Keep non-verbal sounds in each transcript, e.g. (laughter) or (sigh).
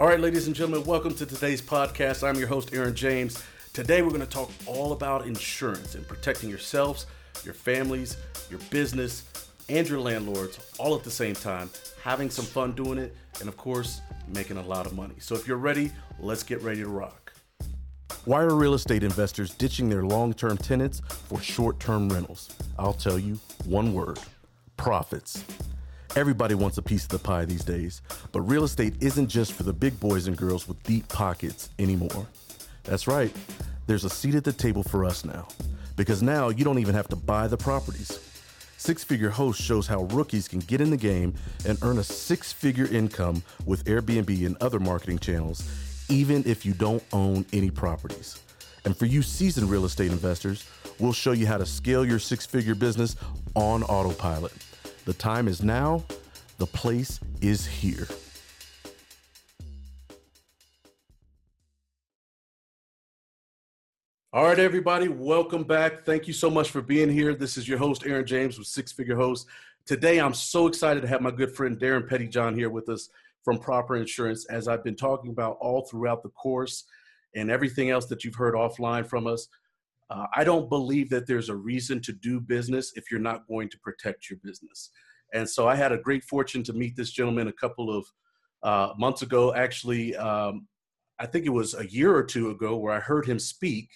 All right, ladies and gentlemen, welcome to today's podcast. I'm your host, Aaron James. Today, we're going to talk all about insurance and protecting yourselves, your families, your business, and your landlords all at the same time, having some fun doing it, and of course, making a lot of money. So, if you're ready, let's get ready to rock. Why are real estate investors ditching their long term tenants for short term rentals? I'll tell you one word profits. Everybody wants a piece of the pie these days, but real estate isn't just for the big boys and girls with deep pockets anymore. That's right, there's a seat at the table for us now, because now you don't even have to buy the properties. Six Figure Host shows how rookies can get in the game and earn a six figure income with Airbnb and other marketing channels, even if you don't own any properties. And for you seasoned real estate investors, we'll show you how to scale your six figure business on autopilot. The time is now, the place is here. All right, everybody, welcome back. Thank you so much for being here. This is your host, Aaron James with Six Figure Host. Today, I'm so excited to have my good friend Darren Pettyjohn here with us from Proper Insurance, as I've been talking about all throughout the course and everything else that you've heard offline from us. Uh, I don't believe that there's a reason to do business if you're not going to protect your business. And so I had a great fortune to meet this gentleman a couple of uh, months ago. Actually, um, I think it was a year or two ago where I heard him speak.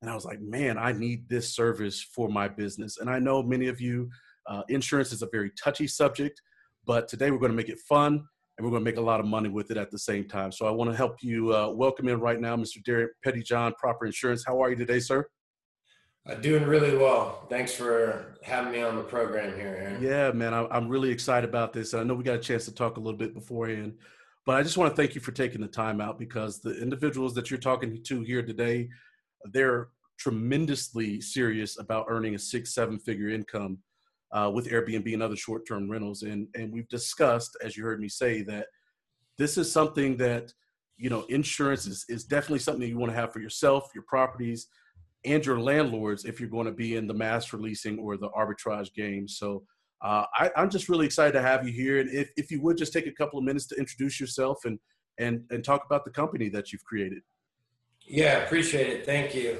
And I was like, man, I need this service for my business. And I know many of you, uh, insurance is a very touchy subject, but today we're going to make it fun and we're going to make a lot of money with it at the same time. So I want to help you uh, welcome in right now, Mr. Derek Pettyjohn, Proper Insurance. How are you today, sir? Uh, doing really well. Thanks for having me on the program here, Aaron. Yeah, man, I, I'm really excited about this. I know we got a chance to talk a little bit beforehand, but I just want to thank you for taking the time out because the individuals that you're talking to here today, they're tremendously serious about earning a six, seven figure income uh, with Airbnb and other short term rentals. And, and we've discussed, as you heard me say, that this is something that, you know, insurance is, is definitely something you want to have for yourself, your properties, and your landlords if you're going to be in the master leasing or the arbitrage game. So uh, I, am just really excited to have you here. And if, if you would just take a couple of minutes to introduce yourself and, and, and talk about the company that you've created. Yeah, appreciate it. Thank you.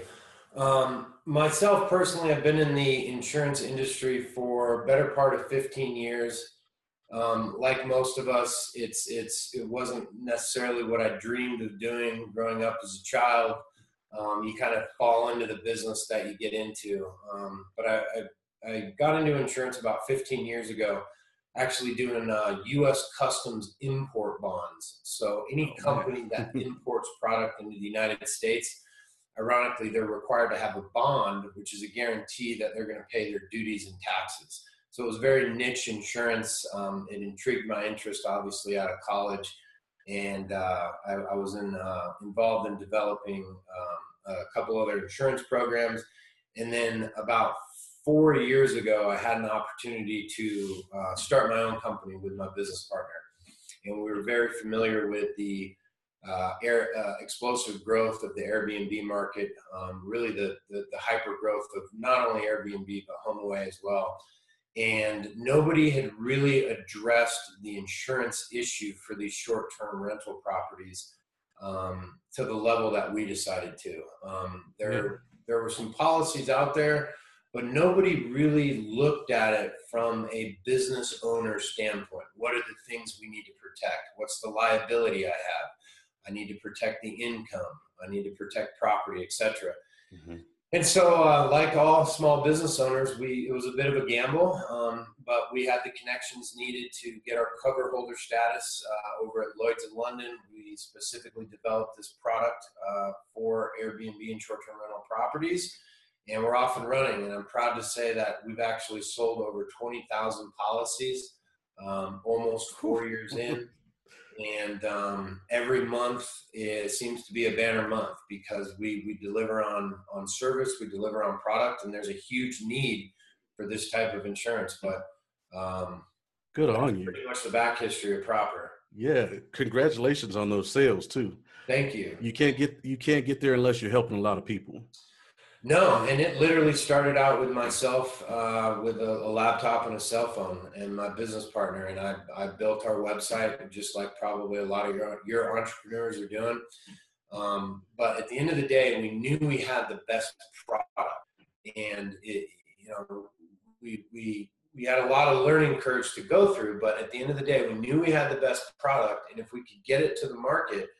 Um, myself personally, I've been in the insurance industry for better part of 15 years. Um, like most of us, it's it's it wasn't necessarily what I dreamed of doing growing up as a child um, you kind of fall into the business that you get into. Um, but I, I, I, got into insurance about 15 years ago, actually doing uh, U.S. Customs import bonds. So any oh, company that (laughs) imports product into the United States, ironically, they're required to have a bond, which is a guarantee that they're going to pay their duties and taxes. So it was very niche insurance. Um, it intrigued my interest, obviously, out of college and uh, I, I, was in, uh, involved in developing um, a couple other insurance programs. And then about four years ago, I had an opportunity to uh, start my own company with my business partner. And we were very familiar with the uh, air, uh, explosive growth of the Airbnb market, um, really the, the, the hyper growth of not only Airbnb, but HomeAway as well and nobody had really addressed the insurance issue for these short-term rental properties um, to the level that we decided to. Um, there, yeah. there were some policies out there, but nobody really looked at it from a business owner standpoint. What are the things we need to protect? What's the liability I have? I need to protect the income. I need to protect property, etc. Mm-hmm. And so, uh, like all small business owners, we it was a bit of a gamble, um, but we had the connections needed to get our cover holder status uh, over at Lloyd's in London. We specifically developed this product uh, for Airbnb and short-term rental properties, and we're off and running. And I'm proud to say that we've actually sold over 20,000 policies, um, almost four years in (laughs) and um, every month it seems to be a banner month because we we deliver on on service, we deliver on product, and there's a huge need for this type of insurance. But um, good on you. Pretty much the back history of proper. Yeah, congratulations on those sales too. Thank you. You can't get you can't get there unless you're helping a lot of people. No, and it literally started out with myself uh, with a, a, laptop and a cell phone, and my business partner, and I, I built our website just like probably a lot of your your entrepreneurs are doing. Um, but at the end of the day, we knew we had the best product, and it, you know, we we we had a lot of learning curves to go through. But at the end of the day, we knew we had the best product, and if we could get it to the market,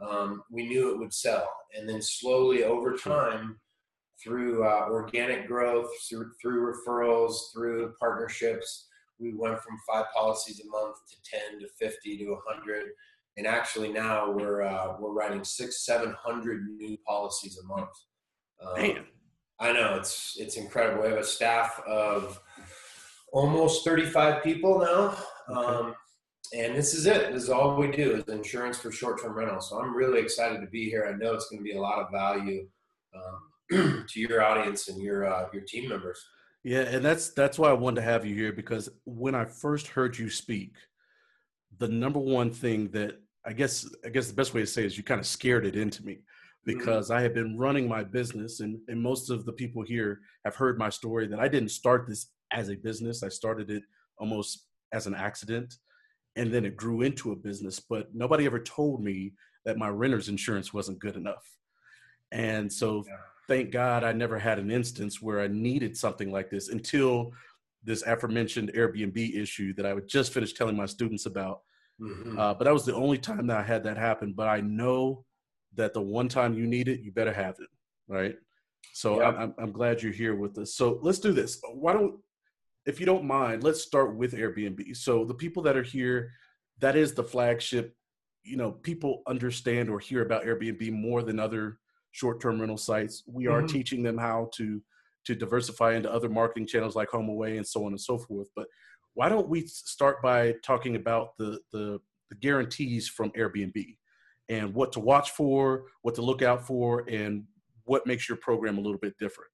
um, we knew it would sell. And then slowly over time through uh, organic growth, through, through referrals, through partnerships. We went from five policies a month to 10 to 50 to 100. And actually now we're, uh, we're writing six, 700 new policies a month. Um, Man. I know it's, it's incredible. We have a staff of almost 35 people now. Um, and this is it. This is all we do is insurance for short-term rental. So I'm really excited to be here. I know it's going to be a lot of value um, (clears throat) to your audience and your uh, your team members. Yeah, and that's that's why I wanted to have you here because when I first heard you speak, the number one thing that I guess I guess the best way to say is you kind of scared it into me mm-hmm. because mm-hmm. I had been running my business and, and most of the people here have heard my story that I didn't start this as a business. I started it almost as an accident and then it grew into a business, but nobody ever told me that my renter's insurance wasn't good enough. And so yeah thank God I never had an instance where I needed something like this until this aforementioned Airbnb issue that I would just finish telling my students about. Mm-hmm. Uh, but that was the only time that I had that happen. But I know that the one time you need it, you better have it, right? So yeah. I'm, I'm glad you're here with us. So let's do this. Why don't, if you don't mind, let's start with Airbnb. So the people that are here, that is the flagship. You know, people understand or hear about Airbnb more than other short-term rental sites. We are mm-hmm. teaching them how to to diversify into other marketing channels like HomeAway and so on and so forth. But why don't we start by talking about the the, the guarantees from Airbnb and what to watch for, what to look out for, and what makes your program a little bit different?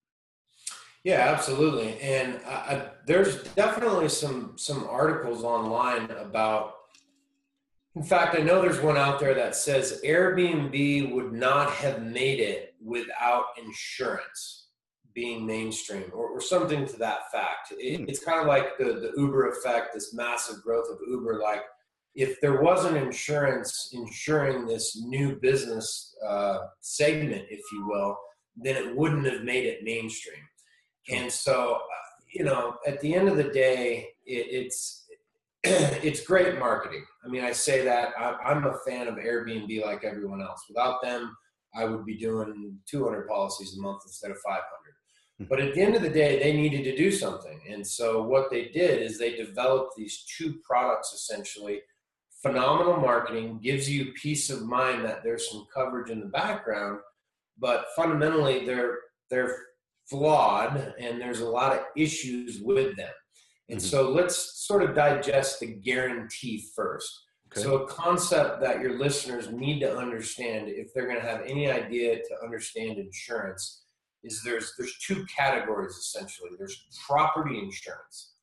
Yeah, absolutely. And I, I, there's definitely some some articles online about in fact, I know there's one out there that says Airbnb would not have made it without insurance being mainstream or, or something to that fact. It, hmm. it's kind of like the, the Uber effect, this massive growth of Uber. Like, if there wasn't insurance insuring this new business uh, segment, if you will, then it wouldn't have made it mainstream. And so, uh, you know, at the end of the day, it, it's (clears throat) it's great marketing. I mean, I say that I, am a fan of Airbnb like everyone else. Without them, I would be doing 200 policies a month instead of 500. Hmm. But at the end of the day, they needed to do something. And so what they did is they developed these two products essentially. Phenomenal marketing gives you peace of mind that there's some coverage in the background, but fundamentally they're they're flawed and there's a lot of issues with them. And mm-hmm. so let's sort of digest the guarantee first. Okay. So, a concept that your listeners need to understand if they're going to have any idea to understand insurance is there's there's two categories essentially. There's property insurance.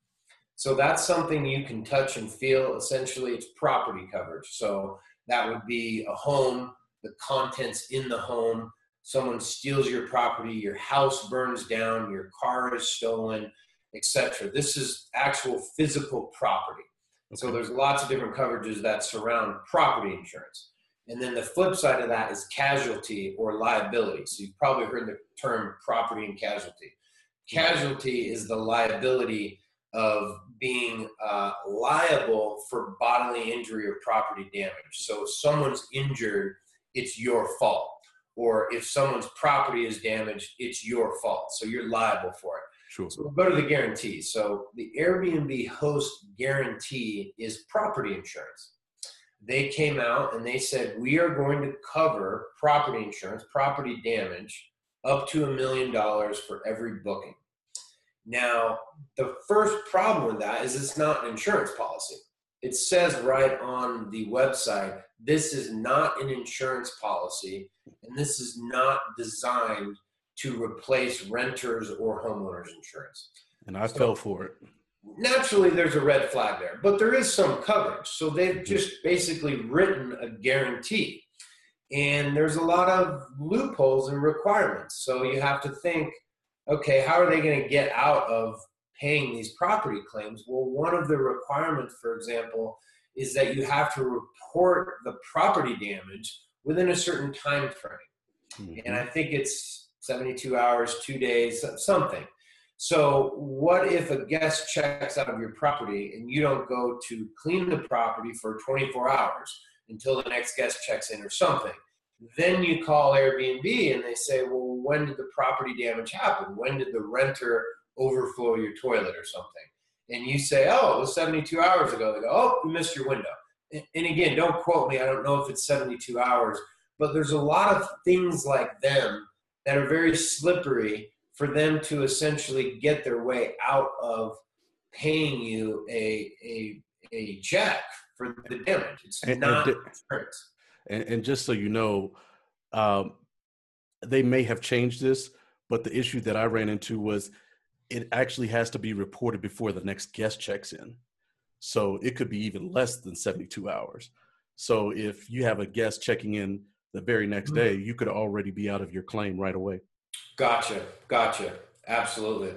So that's something you can touch and feel. Essentially, it's property coverage. So that would be a home, the contents in the home, someone steals your property, your house burns down, your car is stolen, etc. This is actual physical property. Okay. So there's lots of different coverages that surround property insurance. And then the flip side of that is casualty or liability. So you've probably heard the term property and casualty. Casualty is the liability of being uh, liable for bodily injury or property damage. So if someone's injured, it's your fault. Or if someone's property is damaged, it's your fault. So you're liable for it. Sure. So go to the guarantee. So the Airbnb host guarantee is property insurance. They came out and they said, we are going to cover property insurance, property damage, up to a million dollars for every booking. Now, the first problem with that is it's not an insurance policy. It says right on the website, this is not an insurance policy, and this is not designed to replace renters or homeowners insurance. And I so, fell for it. Naturally, there's a red flag there, but there is some coverage. So they've just basically written a guarantee. And there's a lot of loopholes and requirements. So you have to think, okay, how are they going to get out of paying these property claims? Well, one of the requirements, for example, is that you have to report the property damage within a certain time frame. Mm-hmm. And I think it's 72 hours, two days, something. So, what if a guest checks out of your property and you don't go to clean the property for 24 hours until the next guest checks in or something? Then you call Airbnb and they say, Well, when did the property damage happen? When did the renter overflow your toilet or something? And you say, Oh, it was 72 hours ago. They go, Oh, you missed your window. And again, don't quote me. I don't know if it's 72 hours, but there's a lot of things like them that are very slippery for them to essentially get their way out of paying you a a, a check for the damage. It's and, not and, insurance. And, and, just so you know, um, they may have changed this, but the issue that I ran into was it actually has to be reported before the next guest checks in. So it could be even less than 72 hours. So if you have a guest checking in the very next mm-hmm. day, you could already be out of your claim right away. Gotcha, gotcha. Absolutely.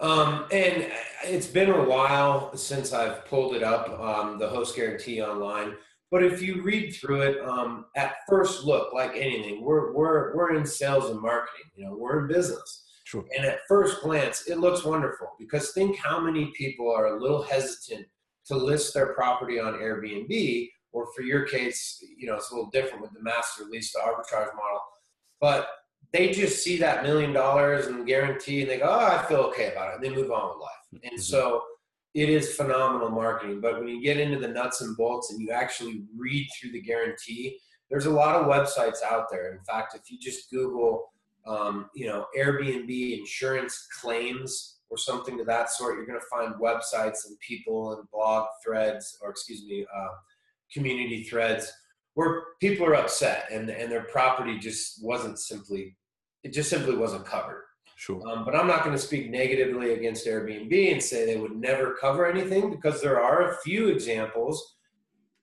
Um, and it's been a while since I've pulled it up, um, the host guarantee online. But if you read through it, um, at first look, like anything, we're we're we're in sales and marketing. You know, we're in business. Sure. And at first glance, it looks wonderful because think how many people are a little hesitant to list their property on Airbnb, or for your case, you know, it's a little different with the master lease, the arbitrage model. But they just see that million dollars and guarantee and they go, oh, I feel okay about it. And they move on with life. And mm-hmm. so it is phenomenal marketing. But when you get into the nuts and bolts and you actually read through the guarantee, there's a lot of websites out there. In fact, if you just Google, um, you know, Airbnb insurance claims or something to that sort, you're going to find websites and people and blog threads, or excuse me, uh, community threads where people are upset and, and their property just wasn't simply it just simply wasn't covered. Sure. Um, but I'm not going to speak negatively against Airbnb and say they would never cover anything because there are a few examples.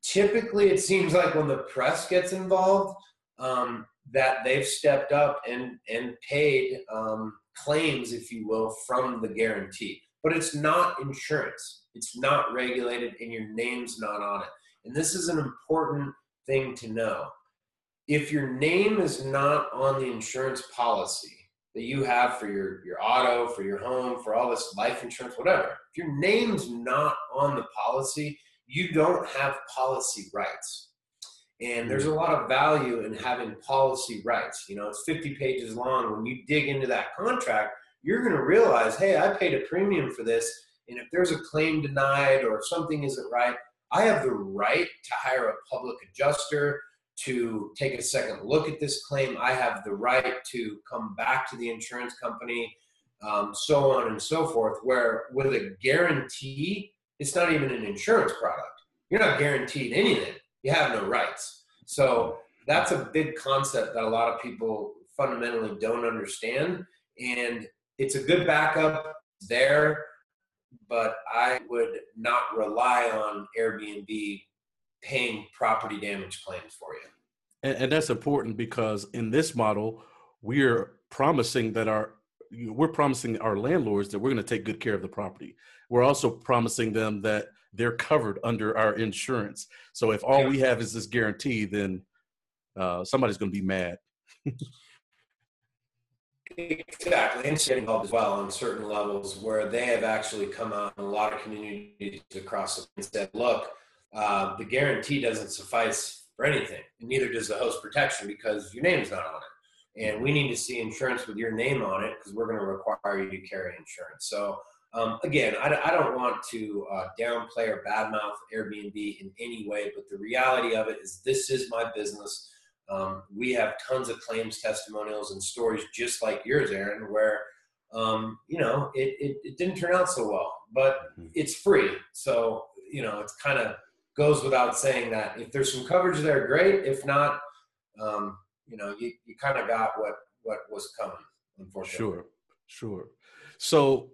Typically, it seems like when the press gets involved, um, that they've stepped up and and paid um, claims, if you will, from the guarantee. But it's not insurance. It's not regulated, and your name's not on it. And this is an important thing to know if your name is not on the insurance policy that you have for your, your auto, for your home, for all this life insurance, whatever, if your name's not on the policy, you don't have policy rights. And there's a lot of value in having policy rights. You know, it's 50 pages long. When you dig into that contract, you're going to realize, hey, I paid a premium for this. And if there's a claim denied or something isn't right, I have the right to hire a public adjuster to take a second look at this claim. I have the right to come back to the insurance company, um, so on and so forth. Where with a guarantee, it's not even an insurance product. You're not guaranteed anything. You have no rights. So that's a big concept that a lot of people fundamentally don't understand. And it's a good backup there, but I would not rely on Airbnb paying property damage claims for you. And, and that's important because in this model, we're promising that our we're promising our landlords that we're going to take good care of the property. We're also promising them that they're covered under our insurance. So if all we have is this guarantee, then uh, somebody's going to be mad. (laughs) exactly, and involved as well on certain levels where they have actually come out in a lot of communities across the and said, "Look, uh, the guarantee doesn't suffice for anything, and neither does the host protection because your name's not on it. And we need to see insurance with your name on it because we're going to require you to carry insurance. So um, again, I, I, don't want to uh, downplay or badmouth Airbnb in any way, but the reality of it is this is my business. Um, we have tons of claims testimonials and stories just like yours, Aaron, where um, you know it, it, it, didn't turn out so well, but mm-hmm. it's free. So you know it's kind of goes without saying that if there's some coverage there, great. If not, um, you know, you, you kind of got what what was coming. Unfortunately. Sure, sure. So,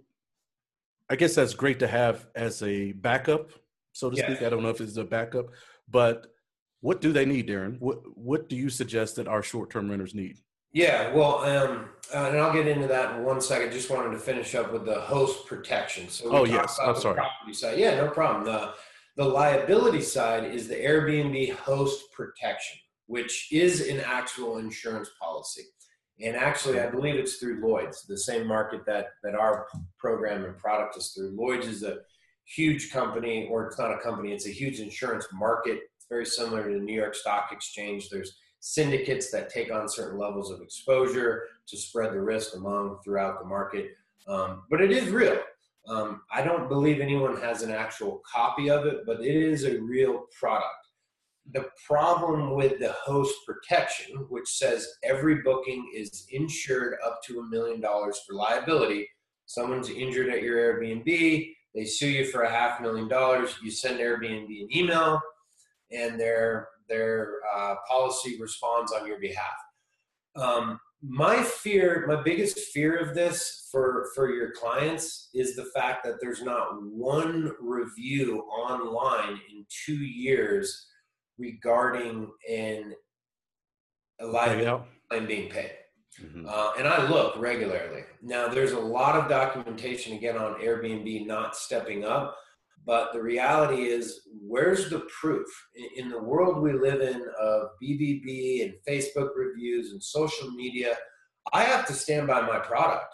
I guess that's great to have as a backup, so to speak. I don't know if it's a backup, but What do they need, Darren? What What do you suggest that our short term renters need? Yeah, well, um, uh, and I'll get into that in one second. Just wanted to finish up with the host protection. So, oh yes, I'm sorry. Property side, yeah, no problem. The the liability side is the Airbnb host protection, which is an actual insurance policy. And actually, I believe it's through Lloyd's, the same market that that our program and product is through. Lloyd's is a huge company, or it's not a company; it's a huge insurance market. It's very similar to the New York Stock Exchange. There's syndicates that take on certain levels of exposure to spread the risk among throughout the market. Um, but it is real. Um, I don't believe anyone has an actual copy of it, but it is a real product. The problem with the host protection, which says every booking is insured up to a million dollars for liability, someone's injured at your Airbnb, they sue you for a half million dollars, you send Airbnb an email, and their their uh, policy responds on your behalf. Um, my fear, my biggest fear of this for for your clients is the fact that there's not one review online in two years regarding an a claim being paid. Mm-hmm. Uh, and I look regularly. Now, there's a lot of documentation again on Airbnb not stepping up, but the reality is, where's the proof? In the world we live in of BBB and Facebook reviews and social media, I have to stand by my product.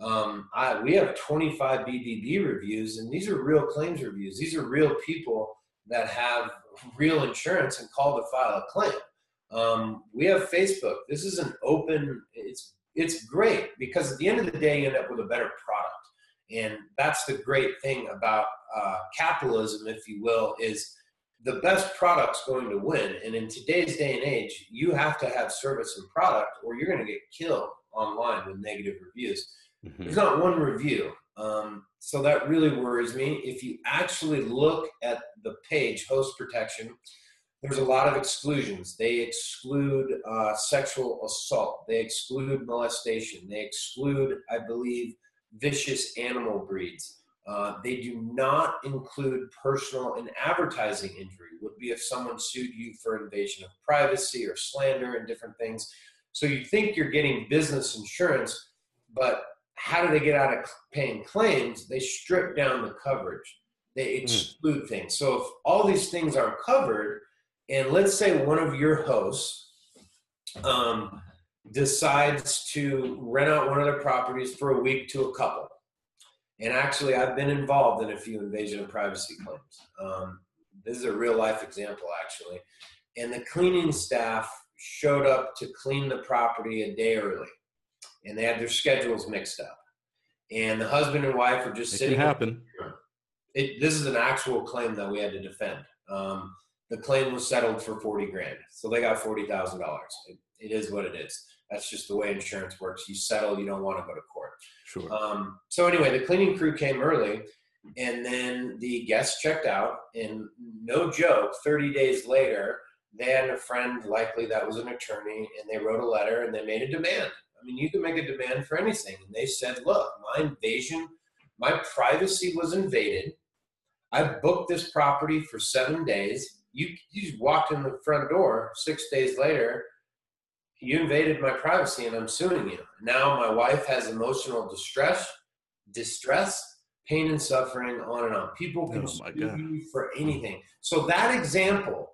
Um, I, we have 25 BBB reviews, and these are real claims reviews. These are real people that have real insurance and call to file a claim. Um, we have Facebook. This is an open. It's it's great because at the end of the day, you end up with a better product, and that's the great thing about uh, capitalism, if you will, is the best product's going to win. And in today's day and age, you have to have service and product, or you're going to get killed online with negative reviews. Mm-hmm. There's not one review. Um, so that really worries me. If you actually look at the page, host protection, there's a lot of exclusions. They exclude uh, sexual assault, they exclude molestation, they exclude, I believe, vicious animal breeds. Uh, they do not include personal and advertising injury. Would be if someone sued you for invasion of privacy or slander and different things. So you think you're getting business insurance, but how do they get out of paying claims? They strip down the coverage. They hmm. exclude mm. things. So if all these things are covered, and let's say one of your hosts um, decides to rent out one of their properties for a week to a couple and actually, I've been involved in a few invasion of privacy claims. Um, this is a real life example, actually. And the cleaning staff showed up to clean the property a day early, and they had their schedules mixed up. And the husband and wife were just it sitting. Can happen. It, this is an actual claim that we had to defend. Um, the claim was settled for forty grand, so they got forty thousand dollars. It is what it is. That's just the way insurance works. You settle, you don't want to go to court. Sure. Um, so anyway, the cleaning crew came early, and then the guests checked out. And no joke, 30 days later, they had a friend, likely that was an attorney, and they wrote a letter and they made a demand. I mean, you can make a demand for anything. And they said, look, my invasion, my privacy was invaded. I booked this property for seven days. You, you just walked in the front door six days later you invaded my privacy and I'm suing you. Now my wife has emotional distress, distress, pain and suffering, on and on. People can oh sue God. you for anything. So that example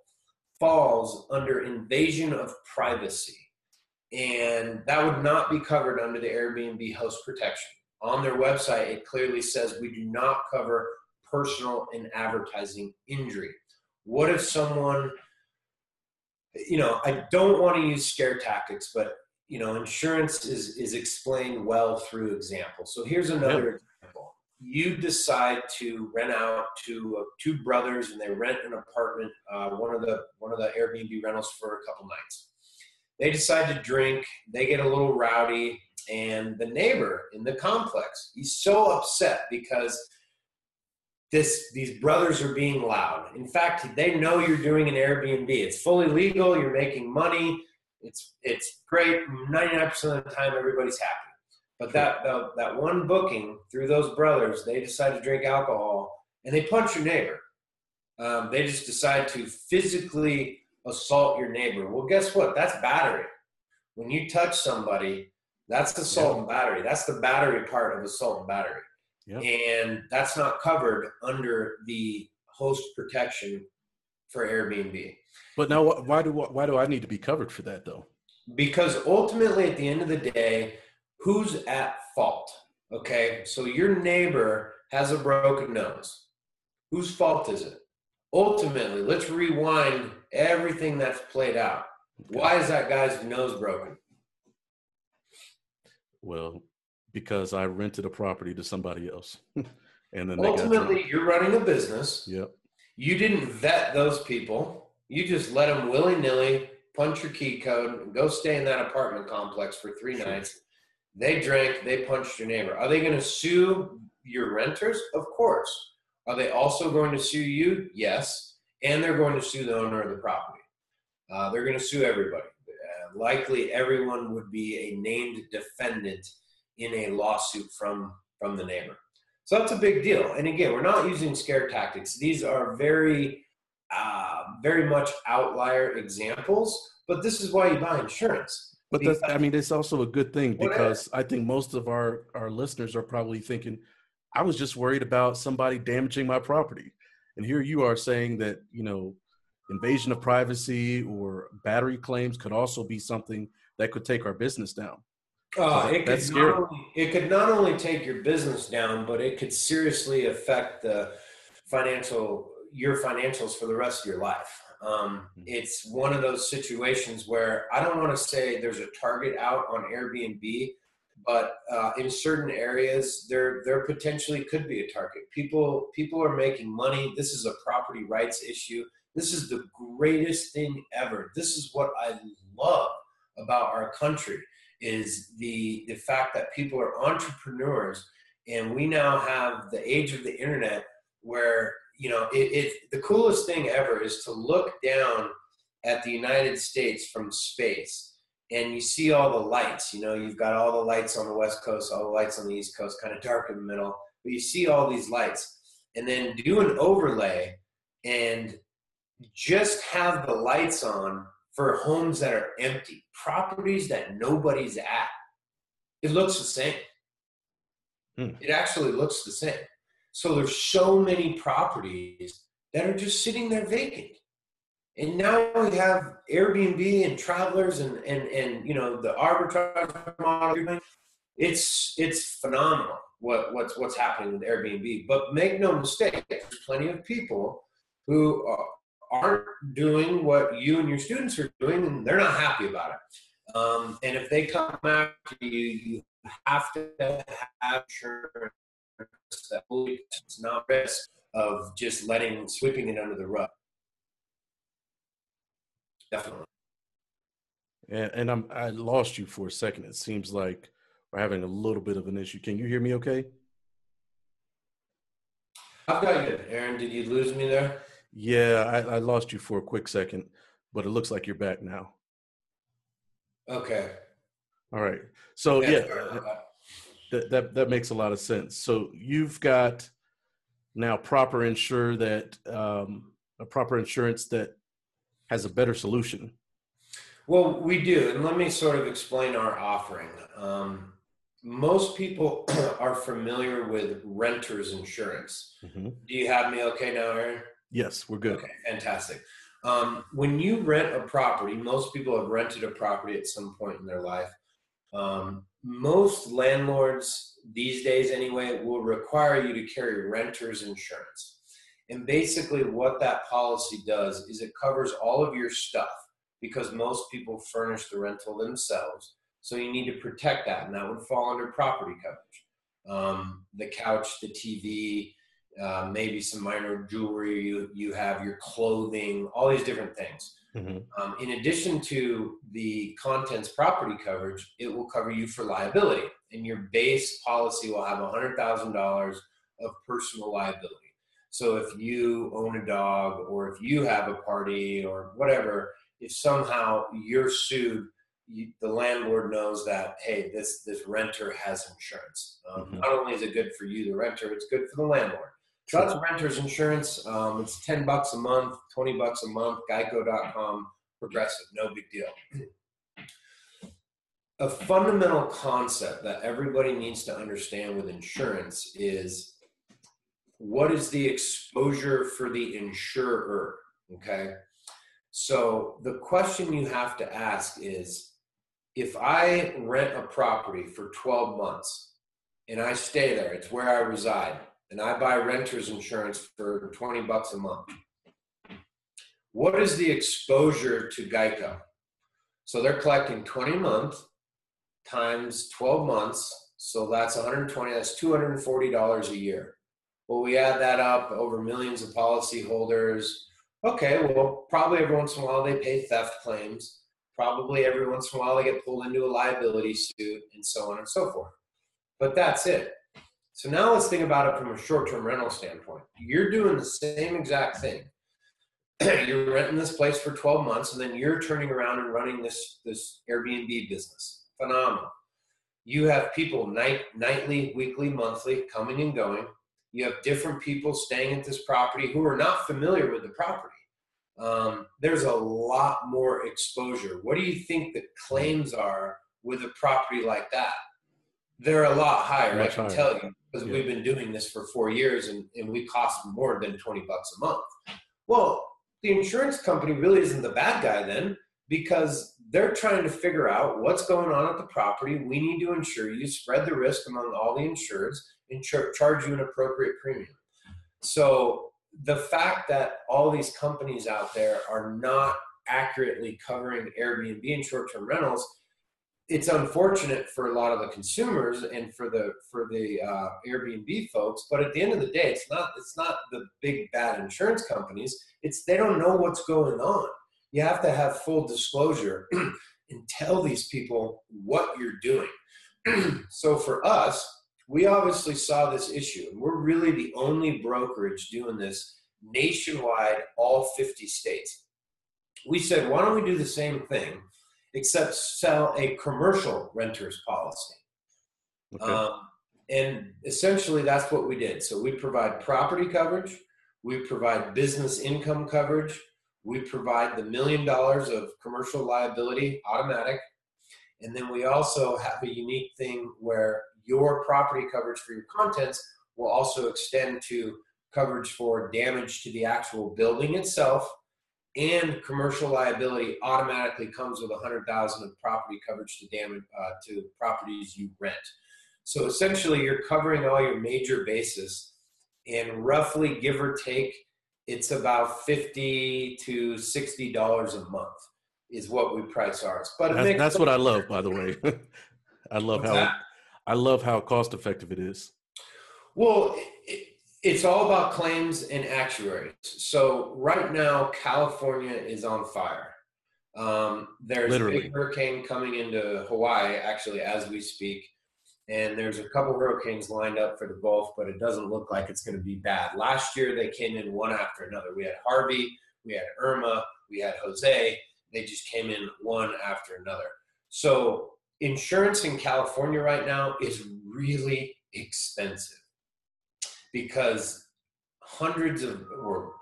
falls under invasion of privacy. And that would not be covered under the Airbnb host protection. On their website, it clearly says we do not cover personal and advertising injury. What if someone you know, I don't want to use scare tactics, but you know, insurance is is explained well through examples. So here's another example. You decide to rent out to uh, two brothers, and they rent an apartment, uh, one of the one of the Airbnb rentals for a couple nights. They decide to drink. They get a little rowdy, and the neighbor in the complex he's so upset because this these brothers are being loud. In fact, they know you're doing an Airbnb. It's fully legal. You're making money. It's it's great. 99% of the time, everybody's happy. But that that, that one booking through those brothers, they decide to drink alcohol and they punch your neighbor. Um, they just decide to physically assault your neighbor. Well, guess what? That's battery. When you touch somebody, that's assault yeah. and battery. That's the battery part of assault and battery. Yep. And that's not covered under the host protection for Airbnb. But now, why do why do I need to be covered for that though? Because ultimately, at the end of the day, who's at fault? Okay, so your neighbor has a broken nose. Whose fault is it? Ultimately, let's rewind everything that's played out. Why is that guy's nose broken? Well, because I rented a property to somebody else. (laughs) and then ultimately you're running a business. Yep. You didn't vet those people. You just let them willy nilly punch your key code and go stay in that apartment complex for three sure. nights. They drank, they punched your neighbor. Are they going to sue your renters? Of course. Are they also going to sue you? Yes. And they're going to sue the owner of the property. Uh, they're going to sue everybody. Uh, likely everyone would be a named defendant in a lawsuit from from the neighbor. So that's a big deal. And again, we're not using scare tactics. These are very, uh, very much outlier examples. But this is why you buy insurance. But that's, I mean, it's also a good thing because I think most of our our listeners are probably thinking, I was just worried about somebody damaging my property, and here you are saying that you know, invasion of privacy or battery claims could also be something that could take our business down. Uh, it, could not only, it could not only take your business down, but it could seriously affect the financial your financials for the rest of your life. Um, mm-hmm. it's one of those situations where I don't want to say there's a target out on Airbnb, but uh, in certain areas there there potentially could be a target. People people are making money. This is a property rights issue. This is the greatest thing ever. This is what I love about our country is the the fact that people are entrepreneurs and we now have the age of the internet where you know it, it the coolest thing ever is to look down at the united states from space and you see all the lights you know you've got all the lights on the west coast all the lights on the east coast kind of dark in the middle but you see all these lights and then do an overlay and just have the lights on for homes that are empty, properties that nobody's at. It looks the same. Hmm. It actually looks the same. So there's so many properties that are just sitting there vacant. And now we have Airbnb and travelers and and and you know the arbitrage model. It's it's phenomenal what what's what's happening with Airbnb. But make no mistake, there's plenty of people who are, aren't doing what you and your students are doing, and they're not happy about it. Um, and if they come after you, you have to have insurance that it's not risk of just letting sweeping it under the rug. Definitely. And, and I'm I lost you for a second. It seems like we're having a little bit of an issue. Can you hear me okay? I've got you, Aaron. Did you lose me there? Yeah, I, I lost you for a quick second, but it looks like you're back now. Okay. All right. So yeah, that, that that makes a lot of sense. So you've got now proper insure that um, a proper insurance that has a better solution. Well, we do, and let me sort of explain our offering. Um, most people (clears throat) are familiar with renters insurance. Mm-hmm. Do you have me okay now, Aaron? Yes, we're good. Okay, fantastic. Um, when you rent a property, most people have rented a property at some point in their life. Um, most landlords these days, anyway, will require you to carry renter's insurance. And basically, what that policy does is it covers all of your stuff because most people furnish the rental themselves. So you need to protect that, and that would fall under property coverage. Um, the couch, the TV, uh, maybe some minor jewelry you, you have, your clothing, all these different things. Mm-hmm. Um, in addition to the contents property coverage, it will cover you for liability. And your base policy will have $100,000 of personal liability. So if you own a dog or if you have a party or whatever, if somehow you're sued, you, the landlord knows that hey, this this renter has insurance. Um, mm-hmm. Not only is it good for you, the renter, it's good for the landlord. So that's renter's insurance. Um, it's 10 bucks a month, 20 bucks a month, geico.com. progressive, no big deal. A fundamental concept that everybody needs to understand with insurance is what is the exposure for the insurer? Okay. So the question you have to ask is if I rent a property for 12 months and I stay there, it's where I reside, and I buy renter's insurance for 20 bucks a month. What is the exposure to Geico? So they're collecting 20 a month times 12 months. So that's 120, that's $240 a year. Well, we add that up over millions of policyholders. Okay, well, probably every once in a while they pay theft claims. Probably every once in a while they get pulled into a liability suit and so on and so forth. But that's it. So now let's think about it from a short term rental standpoint. You're doing the same exact thing. (clears throat) you're renting this place for 12 months and then you're turning around and running this, this Airbnb business. Phenomenal. You have people night, nightly, weekly, monthly coming and going. You have different people staying at this property who are not familiar with the property. Um, there's a lot more exposure. What do you think the claims are with a property like that? They're a lot higher, Much I can higher. tell you, because yeah. we've been doing this for four years and, and we cost more than 20 bucks a month. Well, the insurance company really isn't the bad guy then because they're trying to figure out what's going on at the property. We need to insure you, spread the risk among all the insureds, and char- charge you an appropriate premium. So the fact that all these companies out there are not accurately covering Airbnb and short-term rentals it's unfortunate for a lot of the consumers and for the for the uh, Airbnb folks. But at the end of the day, it's not it's not the big bad insurance companies. It's they don't know what's going on. You have to have full disclosure (clears throat) and tell these people what you're doing. (clears throat) so for us, we obviously saw this issue, and we're really the only brokerage doing this nationwide, all 50 states. We said, why don't we do the same thing? Except sell a commercial renter's policy. Okay. Um, and essentially, that's what we did. So we provide property coverage, we provide business income coverage, we provide the million dollars of commercial liability automatic, and then we also have a unique thing where your property coverage for your contents will also extend to coverage for damage to the actual building itself and commercial liability automatically comes with 100,000 of property coverage to damage uh, to properties you rent. So essentially, you're covering all your major bases, and roughly, give or take, it's about 50 to 60 dollars a month is what we price ours. But that's, that's what I love, by the way. (laughs) I love What's how that? I love how cost effective it is. Well, it, it's all about claims and actuaries. So right now, California is on fire. Um, there's Literally. a big hurricane coming into Hawaii, actually, as we speak. And there's a couple hurricanes lined up for the Gulf, but it doesn't look like it's going to be bad. Last year, they came in one after another. We had Harvey, we had Irma, we had Jose. They just came in one after another. So insurance in California right now is really expensive because hundreds of or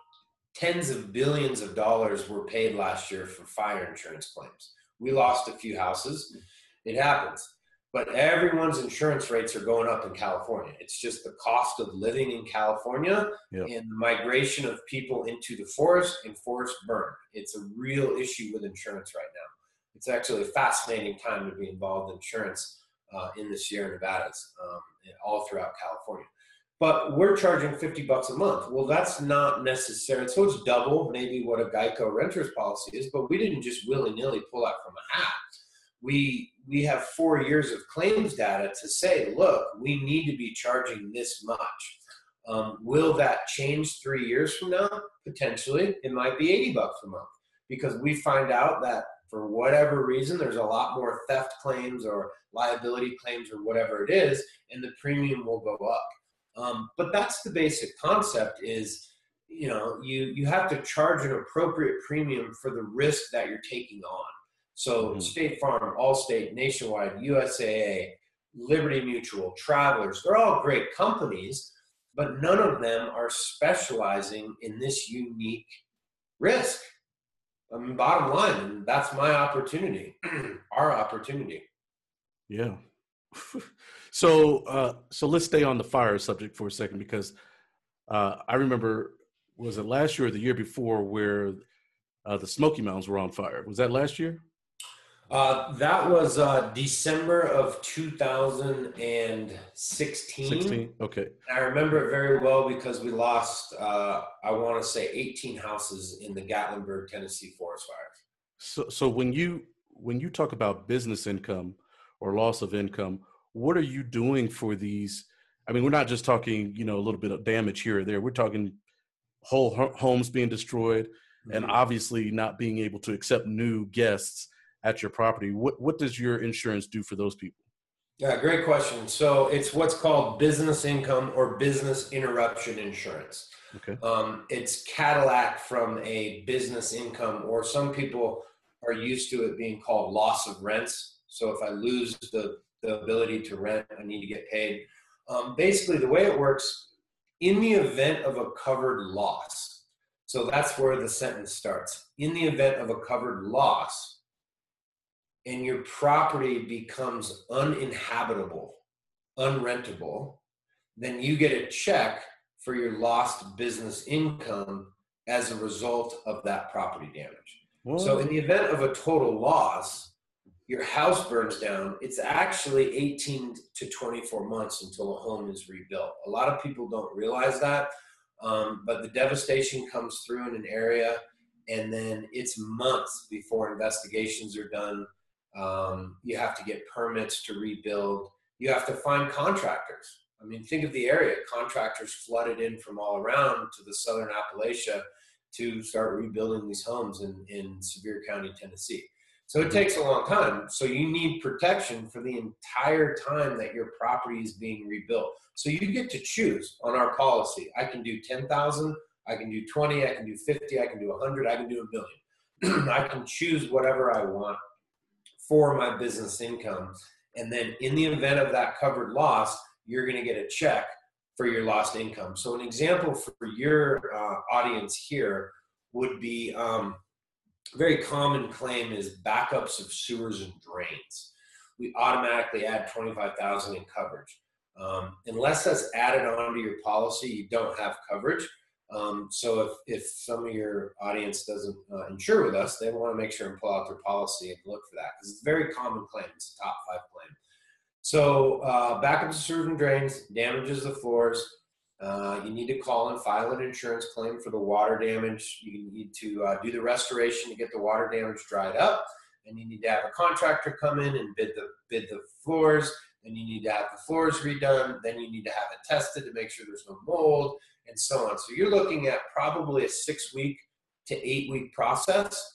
tens of billions of dollars were paid last year for fire insurance claims. We lost a few houses. It happens. But everyone's insurance rates are going up in California. It's just the cost of living in California yep. and the migration of people into the forest and forest burn. It's a real issue with insurance right now. It's actually a fascinating time to be involved in insurance uh, in the Sierra Nevadas, um, all throughout California but we're charging 50 bucks a month. Well, that's not necessary. So it's double maybe what a Geico renter's policy is, but we didn't just willy nilly pull out from a hat. We, we have four years of claims data to say, look, we need to be charging this much. Um, will that change three years from now? Potentially. It might be 80 bucks a month because we find out that for whatever reason, there's a lot more theft claims or liability claims or whatever it is, and the premium will go up. Um, but that's the basic concept is, you know, you, you have to charge an appropriate premium for the risk that you're taking on. So mm-hmm. State Farm, Allstate, Nationwide, USAA, Liberty Mutual, Travelers, they're all great companies, but none of them are specializing in this unique risk. I mean, bottom line, that's my opportunity, (clears throat) our opportunity. Yeah. (laughs) so, uh, so let's stay on the fire subject for a second because uh, I remember was it last year or the year before where uh, the Smoky Mountains were on fire? Was that last year? Uh, that was uh, December of 2016. 16. Okay. I remember it very well because we lost, uh, I want to say, 18 houses in the Gatlinburg, Tennessee forest fires. So, so when you when you talk about business income or loss of income, what are you doing for these? I mean, we're not just talking, you know, a little bit of damage here or there. We're talking whole homes being destroyed, mm-hmm. and obviously not being able to accept new guests at your property. What what does your insurance do for those people? Yeah, great question. So it's what's called business income or business interruption insurance. Okay. Um, it's Cadillac from a business income, or some people are used to it being called loss of rents. So if I lose the, the ability to rent, I need to get paid. Um, basically, the way it works, in the event of a covered loss, so that's where the sentence starts. In the event of a covered loss, and your property becomes uninhabitable, unrentable, then you get a check for your lost business income as a result of that property damage. Whoa. So, in the event of a total loss, your house burns down, it's actually 18 to 24 months until a home is rebuilt. A lot of people don't realize that, um, but the devastation comes through in an area, and then it's months before investigations are done um, you have to get permits to rebuild. You have to find contractors. I mean, think of the area. Contractors flooded in from all around to the southern Appalachia to start rebuilding these homes in, in Sevier County, Tennessee. So it takes a long time. So you need protection for the entire time that your property is being rebuilt. So you get to choose on our policy. I can do 10,000, I can do 20, I can do 50, I can do 100, I can do a million. (clears throat) I can choose whatever I want for my business income. And then in the event of that covered loss, you're going to get a check for your lost income. So an example for your uh, audience here would be um, very common claim is backups of sewers and drains. We automatically add 25,000 in coverage. Um, unless that's added onto your policy, you don't have coverage. Um, so if, if some of your audience doesn't uh, insure with us, they want to make sure and pull out their policy and look for that because it's a very common claim. It's a top five claim. So uh, backups of sewers and drains, damages the floors. Uh, you need to call and file an insurance claim for the water damage. You need to uh, do the restoration to get the water damage dried up, and you need to have a contractor come in and bid the bid the floors. Then you need to have the floors redone. Then you need to have it tested to make sure there's no mold and so on. So you're looking at probably a six week to eight week process.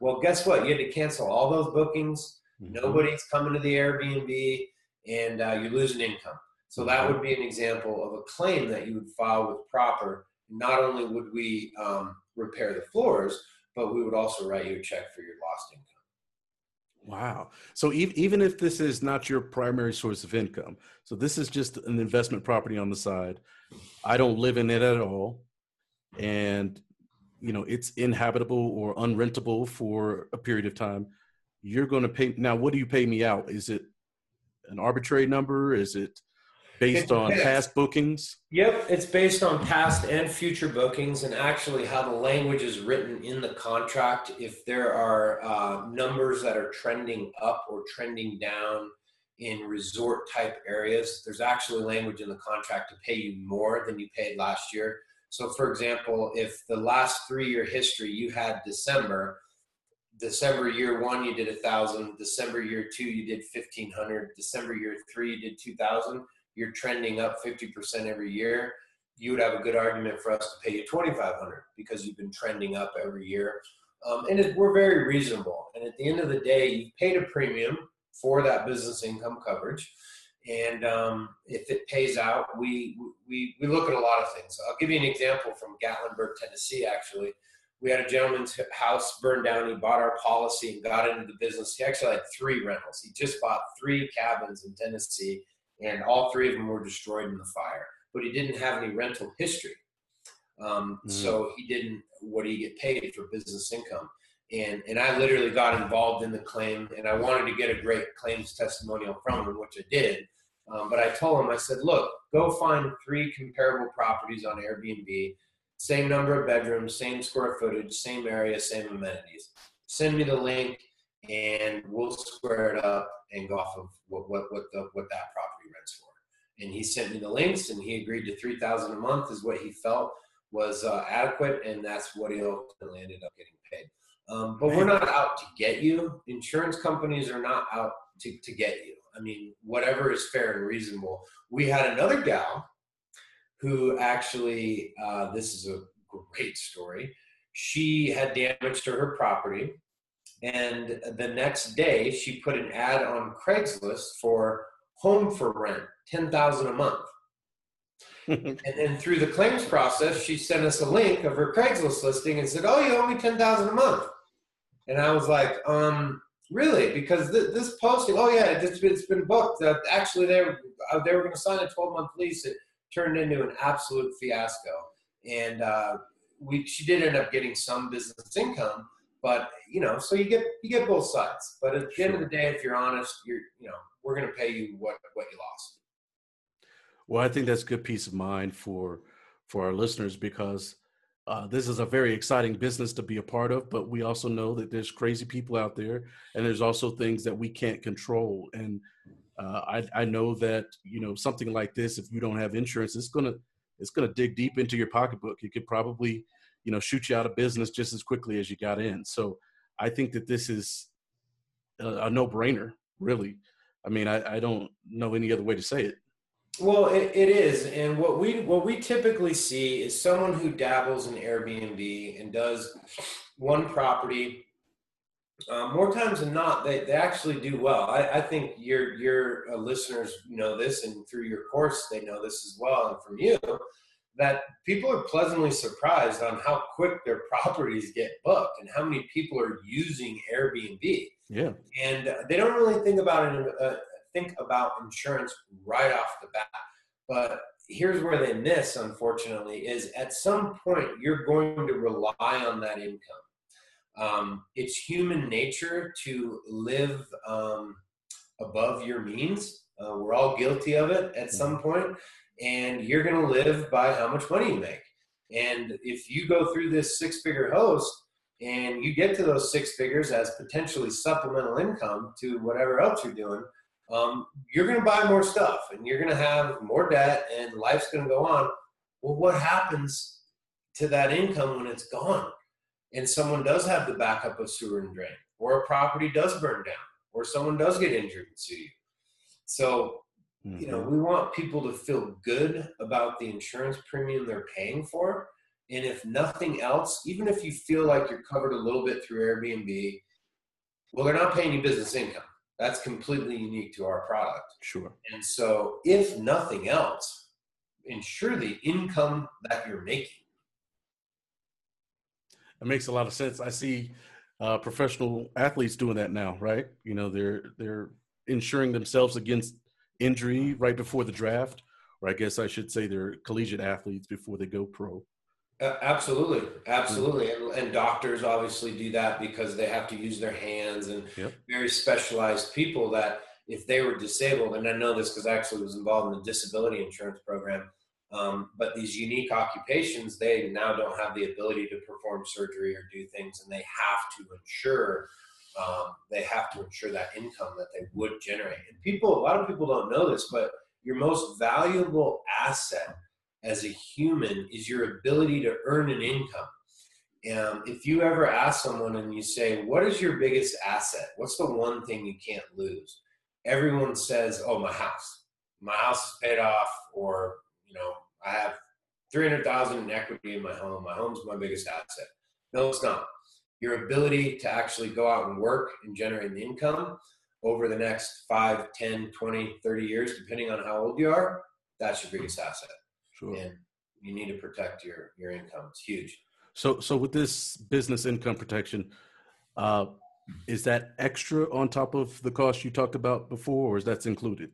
Well, guess what? You had to cancel all those bookings. Mm-hmm. Nobody's coming to the Airbnb, and uh, you're losing income. So that would be an example of a claim that you would file with proper. Not only would we um, repair the floors, but we would also write you a check for your lost income. Wow. So even if this is not your primary source of income, so this is just an investment property on the side, I don't live in it at all, and you know it's inhabitable or unrentable for a period of time. You're going to pay now. What do you pay me out? Is it an arbitrary number? Is it based on past bookings? Yep, it's based on past and future bookings, and actually how the language is written in the contract. If there are uh, numbers that are trending up or trending down in resort type areas, there's actually language in the contract to pay you more than you paid last year. So, for example, if the last three year history you had December, December year one you did a thousand, December year two you did fifteen hundred, December year three you did two thousand you're trending up 50% every year, you would have a good argument for us to pay you 2500 because you've been trending up every year. Um, and it, we're very reasonable. And at the end of the day, you've paid a premium for that business income coverage. And um, if it pays out, we, we, we look at a lot of things. I'll give you an example from Gatlinburg, Tennessee, actually. We had a gentleman's house burned down. He bought our policy and got into the business. He actually had three rentals. He just bought three cabins in Tennessee and all three of them were destroyed in the fire. But he didn't have any rental history, um, mm. so he didn't. What do you get paid for business income? and and I literally got involved in the claim, and I wanted to get a great claims testimonial from him, which I did. Um, but I told him, I said, look, go find three comparable properties on Airbnb, same number of bedrooms, same square footage, same area, same amenities. Send me the link, and we'll square it up and go off of what what what, the, what that property. And he sent me the links, and he agreed to three thousand a month is what he felt was uh, adequate, and that's what he ultimately ended up getting paid. Um, but we're not out to get you. Insurance companies are not out to, to get you. I mean, whatever is fair and reasonable. We had another gal who actually, uh, this is a great story. She had damage to her property, and the next day she put an ad on Craigslist for home for rent, ten thousand a month. (laughs) and then through the claims process, she sent us a link of her Craigslist listing and said, "Oh, you owe me ten thousand a month." And I was like, um, really? Because th- this posting, oh yeah, it's been, it's been booked. Uh, actually, they were, uh, they were going to sign a 12 month lease. It turned into an absolute fiasco. And uh, we, she did end up getting some business income, but you know, so you get you get both sides. But at the sure. end of the day, if you're honest, you're you know, we're going to pay you what what you lost. Well, I think that's good peace of mind for for our listeners because uh, this is a very exciting business to be a part of, but we also know that there's crazy people out there, and there's also things that we can't control. And uh, I, I know that you know something like this, if you don't have insurance, it's gonna it's gonna dig deep into your pocketbook. It could probably you know shoot you out of business just as quickly as you got in. So I think that this is a, a no brainer, really. I mean, I, I don't know any other way to say it. Well, it, it is, and what we what we typically see is someone who dabbles in Airbnb and does one property. Uh, more times than not, they, they actually do well. I, I think your your uh, listeners know this, and through your course, they know this as well, and from you, that people are pleasantly surprised on how quick their (laughs) properties get booked and how many people are using Airbnb. Yeah, and they don't really think about it uh, think about insurance right off the bat. But here's where they miss, unfortunately, is at some point you're going to rely on that income. Um, it's human nature to live um, above your means. Uh, we're all guilty of it at some mm-hmm. point, and you're going to live by how much money you make. And if you go through this six figure host and you get to those six figures as potentially supplemental income to whatever else you're doing, um, you're going to buy more stuff and you're going to have more debt and life's going to go on. Well, what happens to that income when it's gone? And someone does have the backup of sewer and drain, or a property does burn down, or someone does get injured and sue you. So, mm-hmm. you know, mm-hmm. we want people to feel good about the insurance premium they're paying for. And if nothing else, even if you feel like you're covered a little bit through Airbnb, well, they're not paying you business income. That's completely unique to our product. Sure. And so, if nothing else, ensure the income that you're making. It makes a lot of sense. I see uh, professional athletes doing that now, right? You know, they're they're insuring themselves against injury right before the draft, or I guess I should say they're collegiate athletes before they go pro. Absolutely, absolutely, and, and, doctors obviously do that because they have to use their hands and yep. very specialized people that if they were disabled, and I know this because I actually was involved in the disability insurance program. Um, but these unique occupations, they now don't have the ability to perform surgery or do things, and they have to ensure um, they have to ensure that income that they would generate. And people, a lot of people don't know this, but your most valuable asset as a human is your ability to earn an income. And if you ever ask someone and you say, What is your biggest asset? What's the one thing you can't lose? Everyone says, Oh, my house. My house is paid off, or, you know, I have 300,000 in equity in my home. My home's my biggest asset. No, it's not. Your ability to actually go out and work and generate the income over the next 5, 10, 20, 30 years, depending on how old you are, that's your biggest asset. Sure. And you need to protect your your income. It's huge. So so with this business income protection, uh, is that extra on top of the cost you talked about before, or is that included?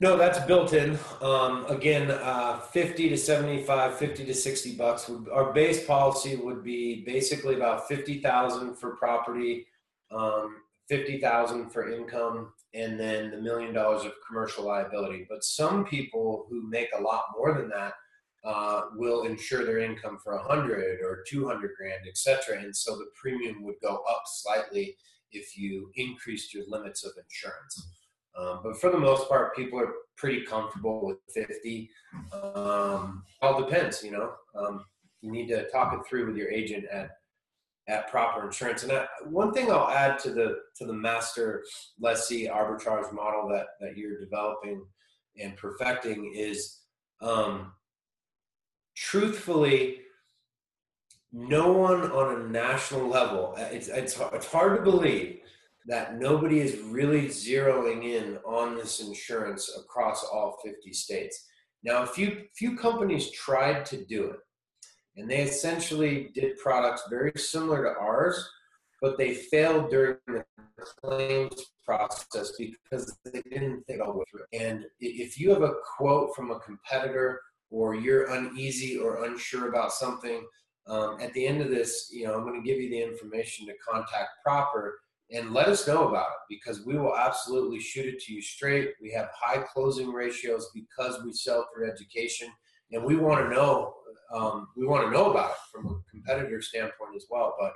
No, that's built in. Um, again, uh, 50 to 75, 50 to 60 bucks. Would, our base policy would be basically about 50,000 for property, um, 50,000 for income, and then the million dollars of commercial liability. But some people who make a lot more than that uh, will insure their income for 100 or 200 grand, etc. And so the premium would go up slightly if you increased your limits of insurance. Um, but for the most part, people are pretty comfortable with 50. Um, all depends, you know. Um, you need to talk it through with your agent at at proper insurance. And I, one thing I'll add to the to the master lessee arbitrage model that that you're developing and perfecting is, um, truthfully, no one on a national level. It's it's it's hard to believe that nobody is really zeroing in on this insurance across all 50 states. Now, a few few companies tried to do it, and they essentially did products very similar to ours, but they failed during the claims process because they didn't think all the way through. And if you have a quote from a competitor or you're uneasy or unsure about something, um, at the end of this, you know, I'm going to give you the information to contact proper and let us know about it because we will absolutely shoot it to you straight. We have high closing ratios because we sell through education, and we want to know um, we want to know about it from a competitor standpoint as well. But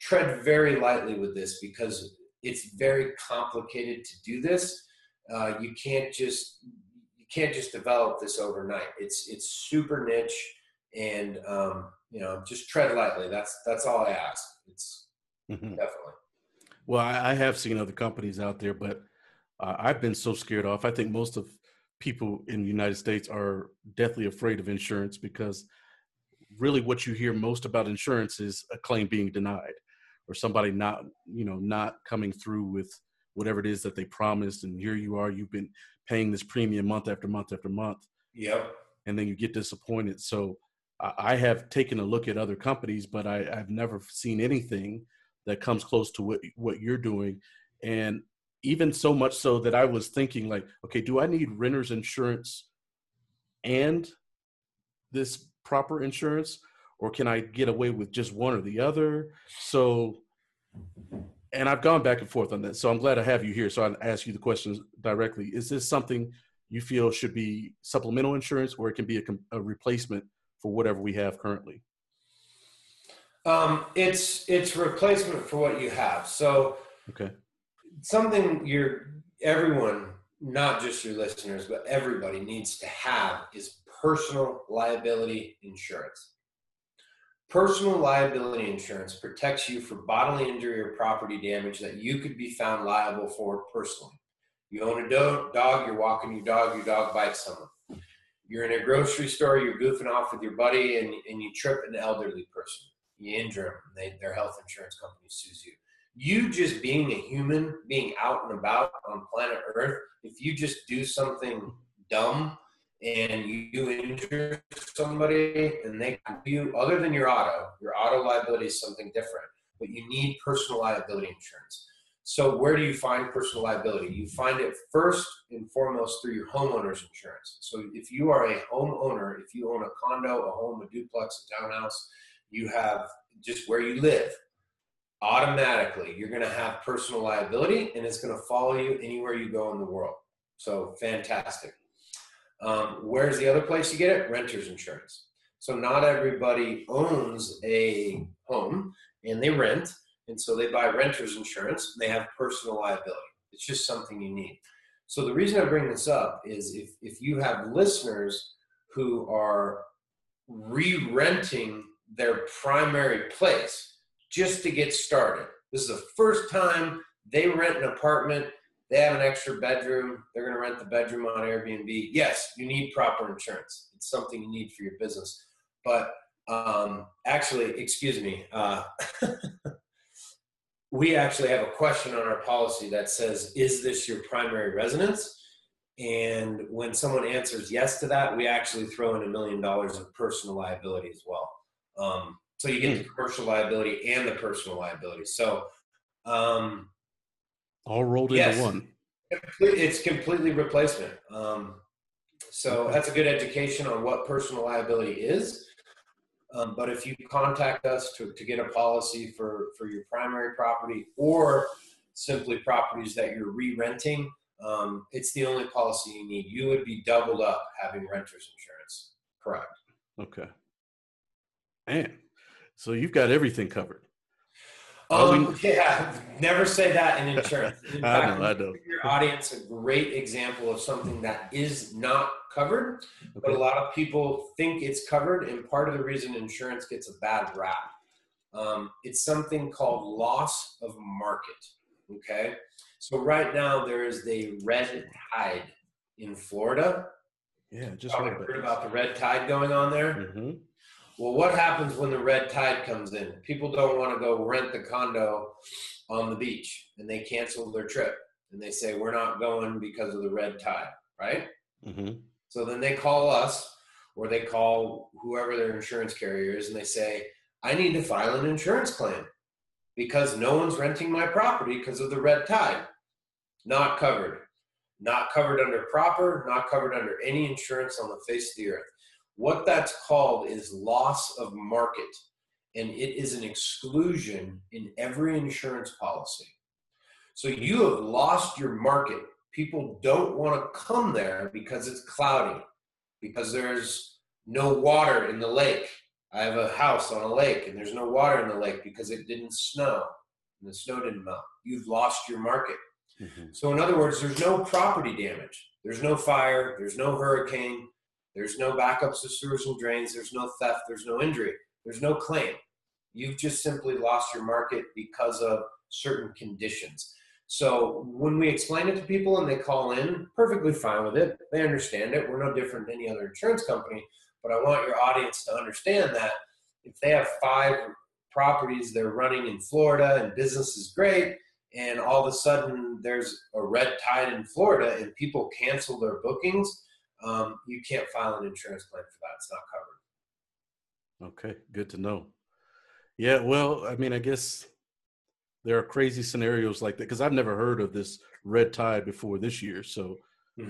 tread very lightly with this because it's very complicated to do this. Uh, you can't just you can't just develop this overnight. It's it's super niche, and um, you know just tread lightly. That's that's all I ask. It's mm-hmm. definitely. Well, I, I have seen other companies out there, but uh, I've been so scared off. I think most of people in the United States are deathly afraid of insurance because really what you hear most about insurance is a claim being denied or somebody not, you know, not coming through with whatever it is that they promised. And here you are, you've been paying this premium month after month after month. Yep. And then you get disappointed. So I have taken a look at other companies, but I, I've never seen anything that comes close to what what you're doing and even so much so that I was thinking like okay do I need renters insurance and this proper insurance or can I get away with just one or the other? So and I've gone back and forth on that so I'm glad I have you here so I ask you the questions directly. Is this something you feel should be supplemental insurance or it can be a, a replacement for whatever we have currently? Um, it's it's replacement for what you have. So okay, something you're everyone, not just your listeners, but everybody needs to have is personal liability insurance. Personal liability insurance protects you for bodily injury or property damage that you could be found liable for personally. You own a do- dog, you're walking your dog, your dog bites someone. You're in a grocery store, you're goofing off with your buddy, and, and you trip an elderly person you injure them, they, their health insurance company sues you. You just being a human, being out and about on planet Earth, if you just do something dumb and you injure somebody and they you, other than your auto, your auto liability is something different, but you need personal liability insurance. So where do you find personal liability? You find it first and foremost through your homeowner's insurance. So if you are a homeowner, if you own a condo, a home, a duplex, a townhouse, you have just where you live automatically you're going to have personal liability and it's going to follow you anywhere you go in the world so fantastic um, where's the other place you get it renters insurance so not everybody owns a home and they rent and so they buy renters insurance they have personal liability it's just something you need so the reason i bring this up is if, if you have listeners who are re-renting their primary place just to get started. This is the first time they rent an apartment. They have an extra bedroom. They're going to rent the bedroom on Airbnb. Yes, you need proper insurance. It's something you need for your business. But um, actually, excuse me, uh, (laughs) we actually have a question on our policy that says, Is this your primary residence? And when someone answers yes to that, we actually throw in a million dollars of personal liability as well. Um, so you get the hmm. commercial liability and the personal liability. So um, all rolled yes, into one. It's completely replacement. Um, so that's a good education on what personal liability is. Um, but if you contact us to, to get a policy for, for your primary property or simply properties that you're re-renting, um, it's the only policy you need. You would be doubled up having renter's insurance. Correct. Okay. Man, so you've got everything covered. Um, (laughs) yeah, never say that in insurance. (laughs) In I fact, know, I know. Your audience a great example of something that is not covered, but a lot of people think it's covered, and part of the reason insurance gets a bad rap, um, it's something called loss of market. Okay, so right now there is the red tide in Florida. Yeah, just heard heard about about the red tide going on there. hmm Well, what happens when the red tide comes in? People don't want to go rent the condo on the beach and they cancel their trip and they say, We're not going because of the red tide, right? hmm So then they call us or they call whoever their insurance carrier is and they say, I need to file an insurance claim because no one's renting my property because of the red tide. Not covered. Not covered under proper, not covered under any insurance on the face of the earth. What that's called is loss of market, and it is an exclusion in every insurance policy. So you have lost your market. People don't want to come there because it's cloudy, because there's no water in the lake. I have a house on a lake and there's no water in the lake because it didn't snow and the snow didn't melt. You've lost your market. hmm So, in other words, there's no property damage. There's no fire. There's no hurricane. There's no backups of sewers and drains. There's no theft. There's no injury. There's no claim. You've just simply lost your market because of certain conditions. So, when we explain it to people and they call in, perfectly fine with it. They understand it. We're no different than any other insurance company. But I want your audience to understand that if they have five properties they're running in Florida and business is great, and all of a sudden there's a red tide in Florida and people cancel their bookings, um, you can't file an insurance claim for that. It's not covered. Okay, good to know. Yeah, well, I mean, I guess there are crazy scenarios like that because I've never heard of this red tide before this year. So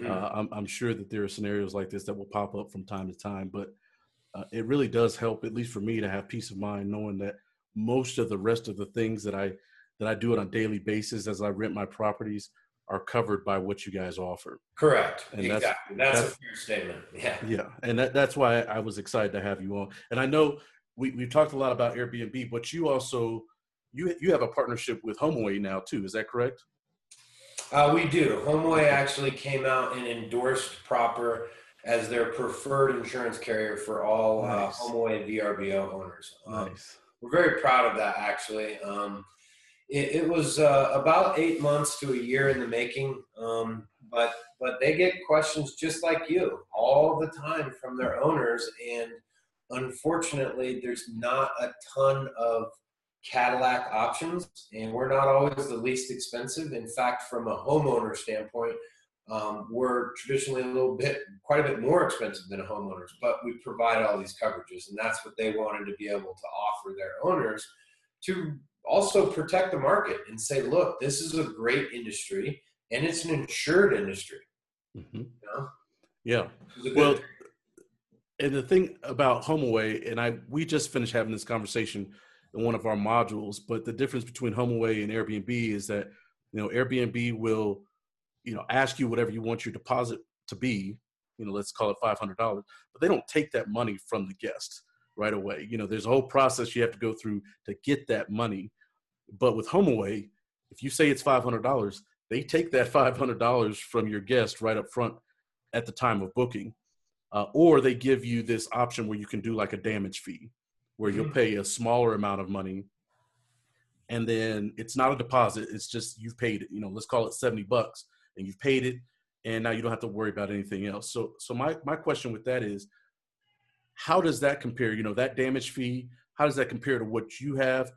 uh, I'm, I'm sure that there are scenarios like this that will pop up from time to time. But uh, it really does help, at least for me, to have peace of mind knowing that most of the rest of the things that I that I do on a daily basis as I rent my properties are covered by what you guys offer. Correct. And that's- exactly. That's, that's- a fair statement. Yeah. Yeah, and that, that's why I was excited to have you on. And I know we we talked a lot about Airbnb, but you also you you have a partnership with HomeAway now too. Is that correct? Uh, we do. HomeAway actually came out and endorsed Proper as their preferred insurance carrier for all uh, HomeAway VRBO owners. Um, Nice. we're very proud of that actually um, it, it was uh, about eight months to a year in the making um, but but they get questions just like you all the time from their owners and unfortunately there's not a ton of cadillac options and we're not always the least expensive. In fact from a homeowner standpoint um, we're traditionally a little bit quite a bit more expensive than homeowners but we provide all these coverages and that's what they wanted to be able to offer their owners to also protect the market and say look this is a great industry and it's an insured industry hmm you know Yeah. It's a good Well, thing. and the thing about HomeAway, and I we just finished having this conversation in one of our modules, but the difference between HomeAway and Airbnb is that you know Airbnb will you know ask you whatever you want your deposit to be, you know, let's call it five hundred dollars, but they don't take that money from the guest right away. You know, there's a whole process you have to go through to get that money. But with HomeAway, if you say it's five hundred dollars, they take that five hundred dollars from your guest right up front at the time of booking uh, or they give you this option where you can do like a damage fee where you'll Mhm. pay a smaller amount of money and then it's not a deposit it's just you've paid it you know let's call it 70 bucks and you've paid it and now you don't have to worry about anything else so so my my question with that is how does that compare you know that damage fee how does that compare to what you have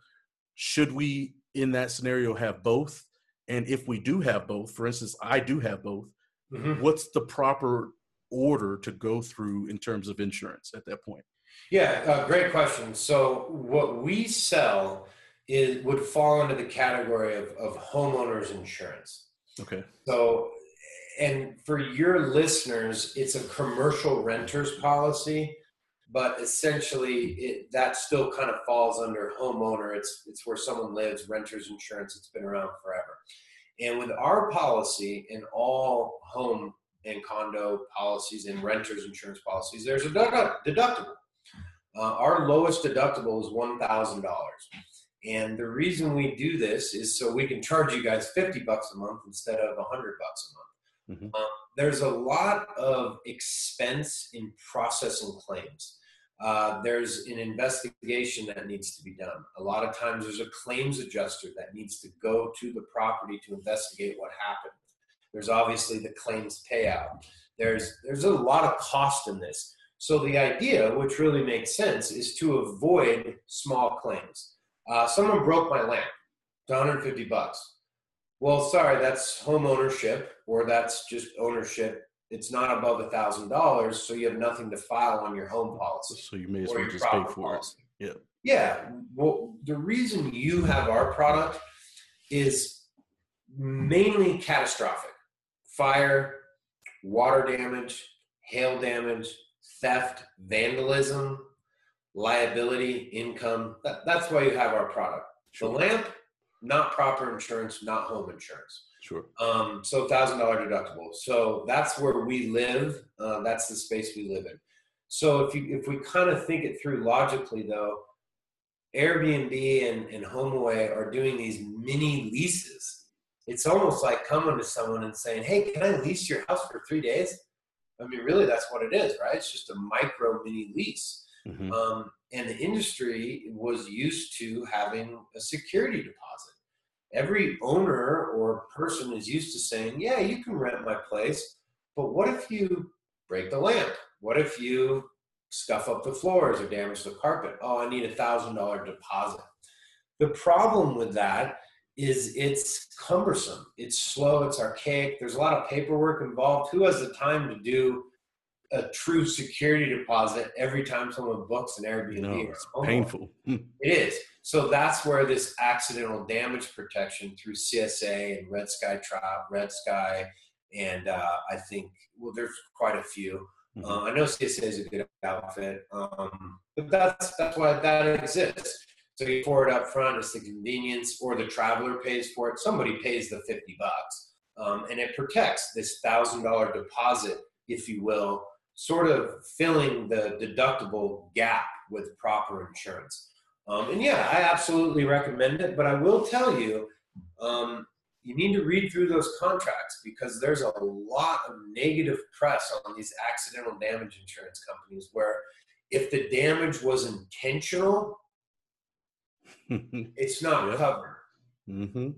should we in that scenario have both and if we do have both for instance i do have both Mhm. what's the proper order to go through in terms of insurance at that point? Yeah, uh, great question. So what we sell is would fall into the category of, of homeowners insurance. Okay. So, and for your listeners, it's a commercial renters policy, but essentially it, that still kind of falls under homeowner. It's it's where someone lives, renters insurance. It's been around forever. And with our policy and all home and condo policies and renters insurance policies, there's a deductible. Uh, our lowest deductible is one thousand dollars. And the reason we do this is so we can charge you guys 50 bucks a month instead of 100 bucks a month. Mm-hmm. Um, there's a lot of expense in processing claims. Uh, there's an investigation that needs to be done. A lot of times there's a claims adjuster that needs to go to the property to investigate what happened. There's obviously the claims payout. There's there's a lot of cost in this. So the idea, which really makes sense, is to avoid small claims. Uh, someone broke my lamp. It's 150 bucks. Well, sorry, that's home ownership or that's just ownership. It's not above a thousand dollars, so you have nothing to file on your home policy. So you may as well just pay for policy. it. Yeah. Yeah. Well, the reason you have our product is mainly catastrophic fire, water damage, hail damage, theft, vandalism, liability, income. That, that's why you have our product. Sure. The lamp, not proper insurance, not home insurance. Sure. Um, so thousand dollar deductible. So that's where we live. Uh, that's the space we live in. So if you if we kind of think it through logically, though, Airbnb and, and HomeAway are doing these mini leases. It's almost like coming to someone and saying, "Hey, can I lease your house for three days?" I mean, really, that's what it is, right? It's just a micro mini lease. Mm-hmm. Um, and the industry was used to having a security deposit. Every owner or person is used to saying, Yeah, you can rent my place, but what if you break the lamp? What if you scuff up the floors or damage the carpet? Oh, I need a thousand dollar deposit. The problem with that is it's cumbersome, it's slow, it's archaic, there's a lot of paperwork involved. Who has the time to do a true security deposit every time someone books an Airbnb. No, it's painful. It is. So that's where this accidental damage protection through CSA and Red Sky Trap, Red Sky, and uh, I think well, there's quite a few. Mm-hmm. Uh, I know CSA is a good outfit, um, but that's that's why that exists. So you pour it up front, it's the convenience, or the traveler pays for it. Somebody pays the fifty bucks, um, and it protects this thousand dollar deposit, if you will, sort of filling the deductible gap with proper insurance. Um, and yeah, I absolutely recommend it. But I will tell you, um, you need to read through those contracts because there's a lot of negative press on these accidental damage insurance companies where if the damage was intentional, (laughs) it's not yep. covered. Mm-hmm.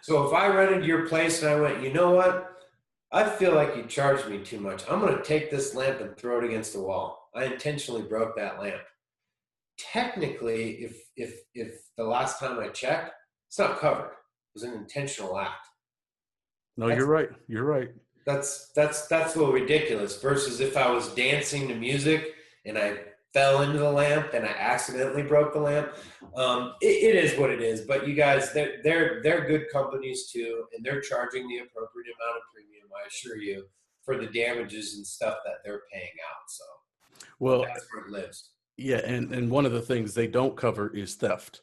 So if I rented your place and I went, you know what? I feel like you charged me too much. I'm going to take this lamp and throw it against the wall. I intentionally broke that lamp. Technically, if if if the last time I checked, it's not covered. It was an intentional act. No, that's, you're right. You're right. That's that's that's a little ridiculous. Versus if I was dancing to music and I fell into the lamp and I accidentally broke the lamp. Um, it, it is what it is. But you guys, they're they're they're good companies too, and they're charging the appropriate amount of premium. I assure you for the damages and stuff that they're paying out. So, well, that's where it lives. Yeah, and and one of the things they don't cover is theft.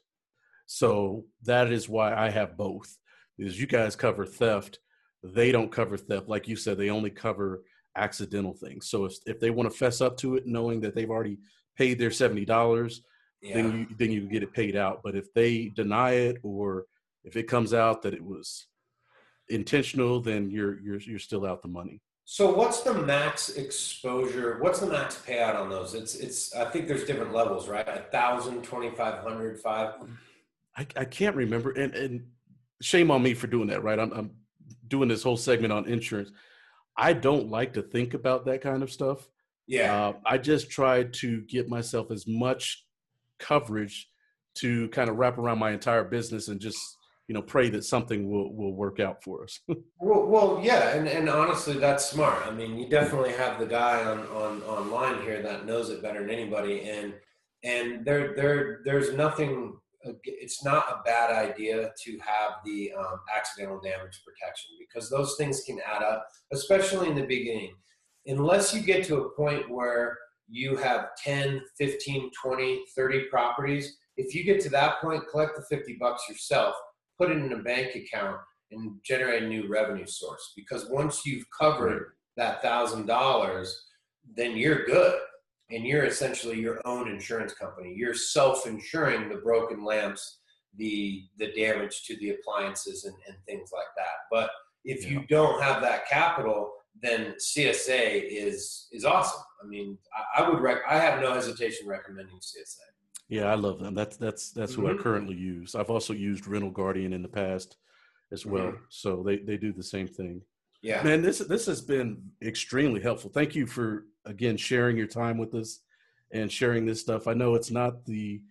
So that is why I have both. Is you guys cover theft, they don't cover theft. Like you said, they only cover accidental things. So if, if they want to fess up to it, knowing that they've already paid their seventy dollars, yeah. then you then you get it paid out. But if they deny it or if it comes out that it was intentional, then you're you're you're still out the money. So what's the max exposure? What's the max payout on those? It's it's I think there's different levels, right? A thousand, twenty five hundred, five. I, I can't remember, and and shame on me for doing that, right? I'm I'm doing this whole segment on insurance. I don't like to think about that kind of stuff. Yeah. Uh, I just try to get myself as much coverage to kind of wrap around my entire business and just you know pray that something will will work out for us (laughs) well, well yeah and, and honestly that's smart i mean you definitely have the guy on, on online here that knows it better than anybody and and there there there's nothing it's not a bad idea to have the um, accidental damage protection because those things can add up, especially in the beginning. Unless you get to a point where you have 10, 15, 20, 30 properties, if you get to that point, collect the 50 bucks yourself, put it in a bank account, and generate a new revenue source. Because once you've covered that thousand dollars, then you're good and you're essentially your own insurance company. You're self-insuring the broken lamps, the the damage to the appliances, and, and things like that. But if yeah. you don't have that capital, then CSA is is awesome. I mean, I, I would rec- I have no hesitation recommending CSA. Yeah, I love them. That's that's that's mm-hmm. who I mm-hmm. currently use. I've also used Rental Guardian in the past as well. Mm-hmm. So they they do the same thing. Yeah, man, this this has been extremely helpful. Thank you for again sharing your time with us and sharing this stuff. I know it's not the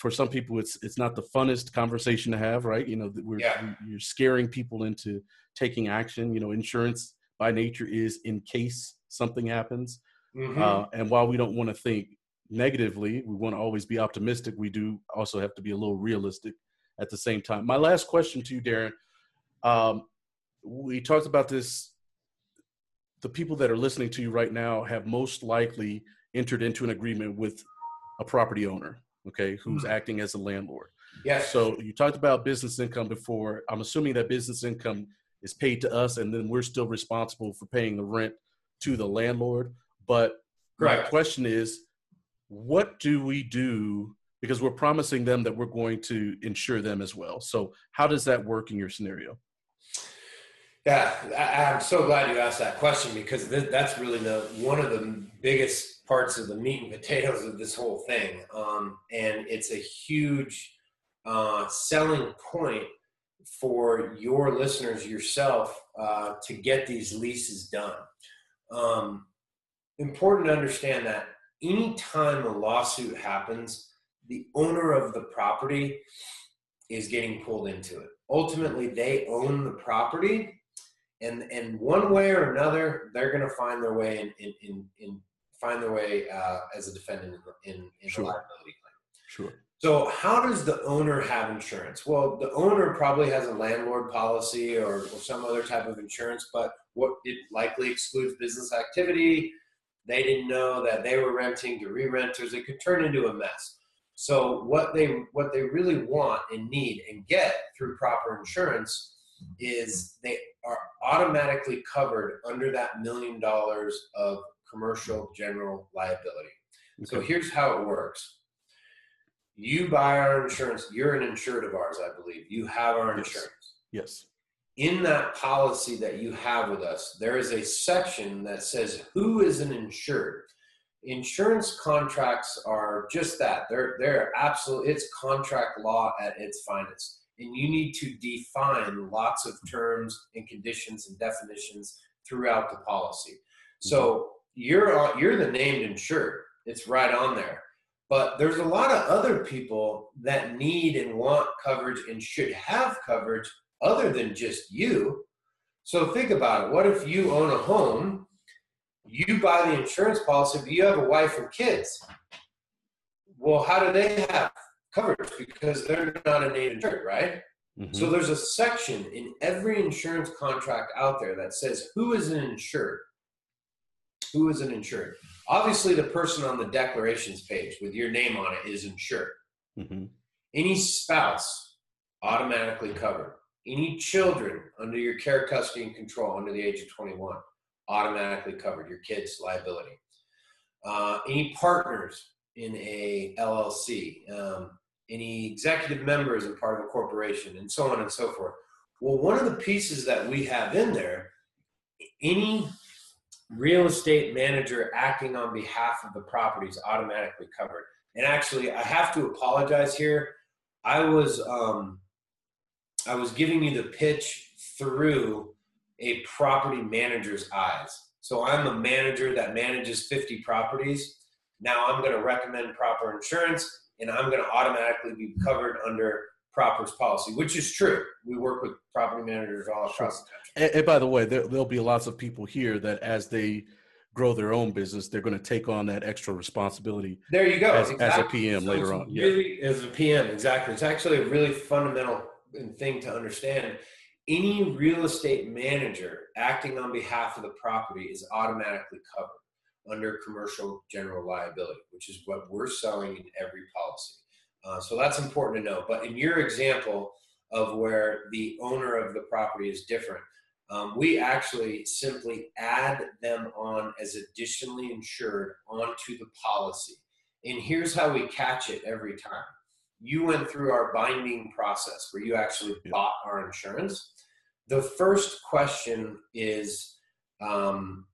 for some people it's it's not the funnest conversation to have, right? You know, we're yeah. you're scaring people into taking action. You know, insurance by nature is in case something happens. Mm-hmm. Uh, and while we don't want to think negatively, we want to always be optimistic. We do also have to be a little realistic at the same time. My last question to you, Darren. Um, we talked about this. The people that are listening to you right now have most likely entered into an agreement with a property owner, okay, who's mm-hmm. acting as a landlord. Yes. So you talked about business income before. I'm assuming that business income is paid to us, and then we're still responsible for paying the rent to the landlord. But Correct. my question is, what do we do? Because we're promising them that we're going to insure them as well. So how does that work in your scenario? Yeah, I, am so glad you asked that question because th- that's really the one of the biggest parts of the meat and potatoes of this whole thing, um, and it's a huge uh, selling point for your listeners yourself uh, to get these leases done. Um, important to understand that anytime a lawsuit happens, the owner of the property is getting pulled into it. Ultimately, they own the property and and one way or another, they're going to find their way in in, in, in find their way uh, as a defendant in, in, in sure. the liability claim. Sure. So, how does the owner have insurance? Well, the owner probably has a landlord policy or, or some other type of insurance, but what it likely excludes business activity. They didn't know that they were renting to re-renters. It could turn into a mess. So, what they what they really want and need and get through proper insurance is they are automatically covered under that million dollars of commercial general liability. Okay. So here's how it works. You buy our insurance, you're an insured of ours, I believe. You have our yes. insurance. Yes. In that policy that you have with us, there is a section that says who is an insured. Insurance contracts are just that. They're they're absolute it's contract law at its finest and you need to define lots of terms and conditions and definitions throughout the policy. So mm-hmm. you're you're the named insured. It's right on there. But there's a lot of other people that need and want coverage and should have coverage other than just you. So think about it. What if you own a home, you buy the insurance policy, but you have a wife and kids? Well, how do they have coverage because they're not a named insured, right? Mm-hmm. So there's a section in every insurance contract out there that says who is an insured. Who is an insured? Obviously, the person on the declarations page with your name on it is insured. Mm-hmm. Any spouse automatically covered. Any children under your care, custody, and control under the age of 21 automatically covered. Your kids' liability. Uh, any partners in a LLC, um, any executive members and part of a corporation, and so on and so forth. Well, one of the pieces that we have in there, any real estate manager acting on behalf of the property is automatically covered. And actually, I have to apologize here. I was um, I was giving you the pitch through a property manager's eyes. So I'm a manager that manages 50 properties. Now I'm going to recommend proper insurance and I'm going to automatically be covered under Proper's policy, which is true. We work with property managers all across the country. And, and by the way, there, will be lots of people here that as they grow their own business, they're going to take on that extra responsibility. There you go. As, exactly. as a PM so later on. Really, yeah. as a PM, exactly. It's actually a really fundamental thing to understand. Any real estate manager acting on behalf of the property is automatically covered under commercial general liability, which is what we're selling in every policy. Uh, so that's important to know. But in your example of where the owner of the property is different, um, we actually simply add them on as additionally insured onto the policy. And here's how we catch it every time. You went through our binding process where you actually bought our insurance. The first question is um,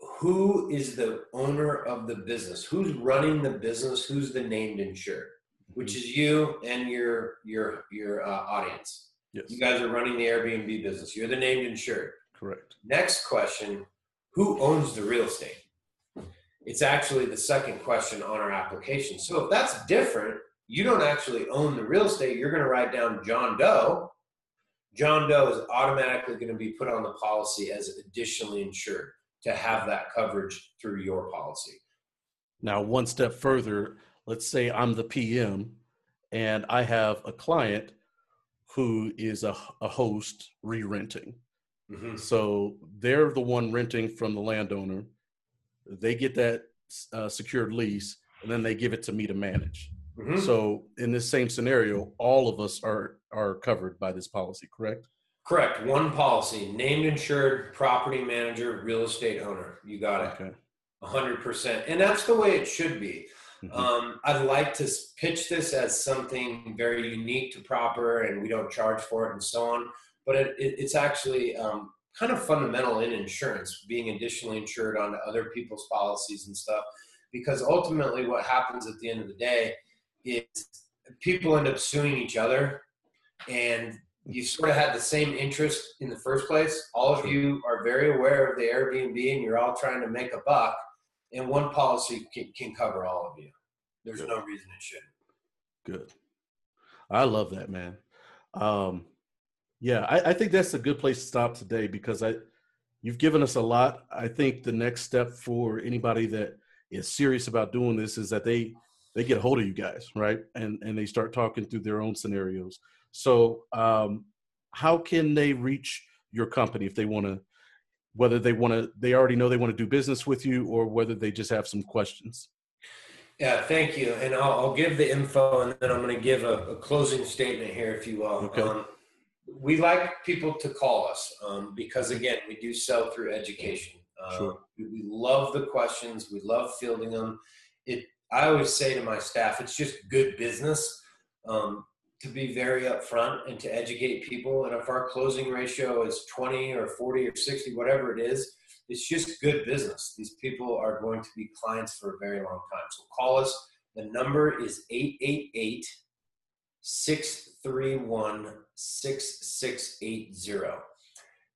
who is the owner of the business? Who's running the business? Who's the named insured? Which mm-hmm. is you and your your your uh, audience. Yes. You guys are running the Airbnb business. You're the named insured. Correct. Next question Who owns the real estate? It's actually the second question on our application. So if that's different, you don't actually own the real estate. You're going to write down John Doe. John Doe is automatically going to be put on the policy as additionally insured to have that coverage through your policy. Now, one step further, let's say I'm the PM and I have a client who is a, a host re-renting. Mm-hmm. So they're the one renting from the landowner. They get that uh, secured lease, and then they give it to me to manage. Mm-hmm. So in this same scenario, all of us are are covered by this policy, correct? Correct. One policy, named insured property manager, real estate owner. You got it. Okay. 100%. And that's the way it should be. Mm-hmm. Um, I'd like to pitch this as something very unique to proper, and we don't charge for it, and so on. But it, it, it's actually um, kind of fundamental in insurance, being additionally insured on other people's policies and stuff. Because ultimately, what happens at the end of the day is people end up suing each other, and you sort of had the same interest in the first place. All of you are very aware of the Airbnb, and you're all trying to make a buck and one policy can, can cover all of you. There's Good. no reason it shouldn't. Good. I love that, man. Um, yeah, I, I think that's a good place to stop today because I, you've given us a lot. I think the next step for anybody that is serious about doing this is that they they get a hold of you guys, right? And and they start talking through their own scenarios. So, um, how can they reach your company if they want to whether they want to they already know they want to do business with you or whether they just have some questions? Yeah thank you. And i'll, I'll give the info and then i'm going to give a, a, closing statement here if you will. Okay. Um, we like people to call us um, because again we do sell through education. Um, sure. we, we love the questions. We love fielding them. It i always say to my staff it's just good business. Um, to be very upfront and to educate people. And if our closing ratio is 20 or 40 or 60, whatever it is, it's just good business. These people are going to be clients for a very long time. So call us. The number is 888 631 6680.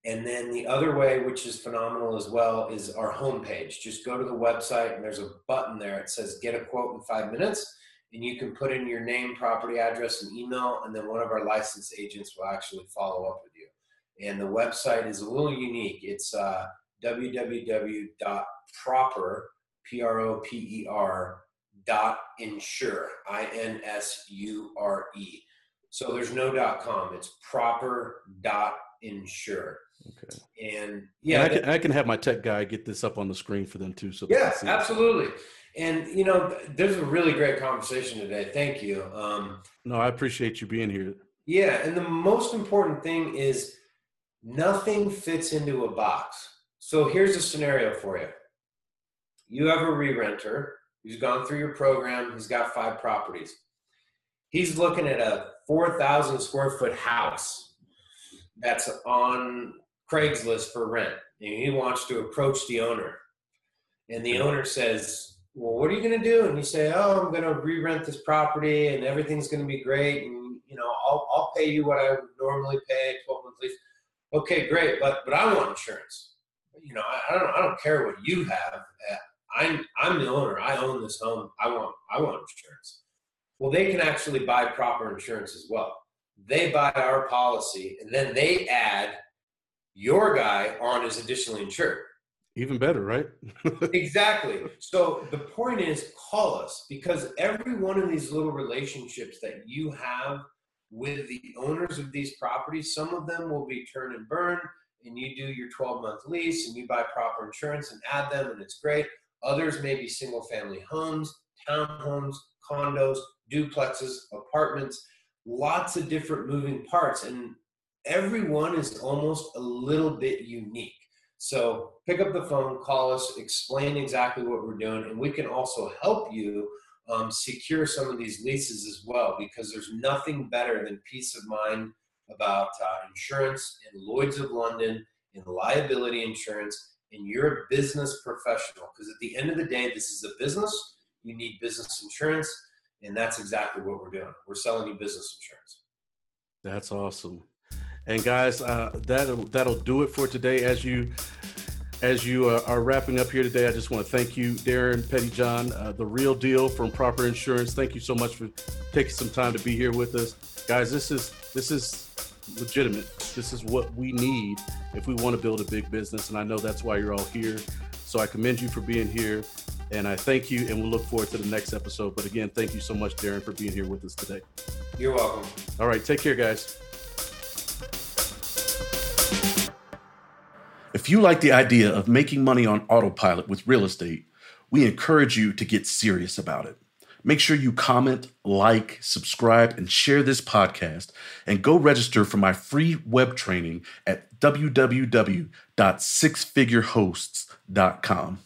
And then the other way, which is phenomenal as well, is our homepage. Just go to the website and there's a button there. It says get a quote in five minutes and you can put in your name, property address, and email, and then one of our licensed agents will actually follow up with you. And the website is a little unique. It's uh, www.proper, P-R-O-P-E-R, dot insure, I-N-S-U-R-E. So there's no dot com. It's proper dot insure. Okay. And yeah, and I, can, I can have my tech guy get this up on the screen for them too. So yeah, absolutely. And you know, there's a really great conversation today. Thank you. Um, no, I appreciate you being here. Yeah, and the most important thing is nothing fits into a box. So here's a scenario for you. You have a re-renter who's gone through your program. He's got five properties. He's looking at a 4,000 square foot house that's on Craigslist for rent, and he wants to approach the owner. And the owner says, well, what are you going to do? And you say, oh, I'm going to re-rent this property and everything's going to be great. And, you know, I'll, I'll pay you what I would normally pay, 12 months lease. Okay, great. But, but I want insurance. You know, I, I don't, I don't care what you have. Uh, I'm, I'm the owner. I own this home. I want, I want insurance. Well, they can actually buy proper insurance as well. They buy our policy and then they add your guy on as additionally insured. Even better, right? (laughs) exactly. So the point is call us because every one of these little relationships that you have with the owners of these properties, some of them will be turn and burn, and you do your 12 month lease and you buy proper insurance and add them, and it's great. Others may be single family homes, townhomes, condos, duplexes, apartments, lots of different moving parts. And every one is almost a little bit unique. So pick up the phone, call us, explain exactly what we're doing, and we can also help you um, secure some of these leases as well because there's nothing better than peace of mind about uh, insurance in Lloyd's of London, in liability insurance, and you're a business professional. Because at the end of the day, this is a business. You need business insurance, and that's exactly what we're doing. We're selling you business insurance. That's awesome. And guys, uh, that'll that'll do it for today. As you as you uh, are wrapping up here today, I just want to thank you, Darren Pettyjohn, uh, the real deal from Proper Insurance. Thank you so much for taking some time to be here with us, guys. This is this is legitimate. This is what we need if we want to build a big business, and I know that's why you're all here. So I commend you for being here, and I thank you, and we'll look forward to the next episode. But again, thank you so much, Darren, for being here with us today. You're welcome. All right, take care, guys. If you like the idea of making money on autopilot with real estate, we encourage you to get serious about it. Make sure you comment, like, subscribe, and share this podcast, and go register for my free web training at www.sixfigurehosts.com.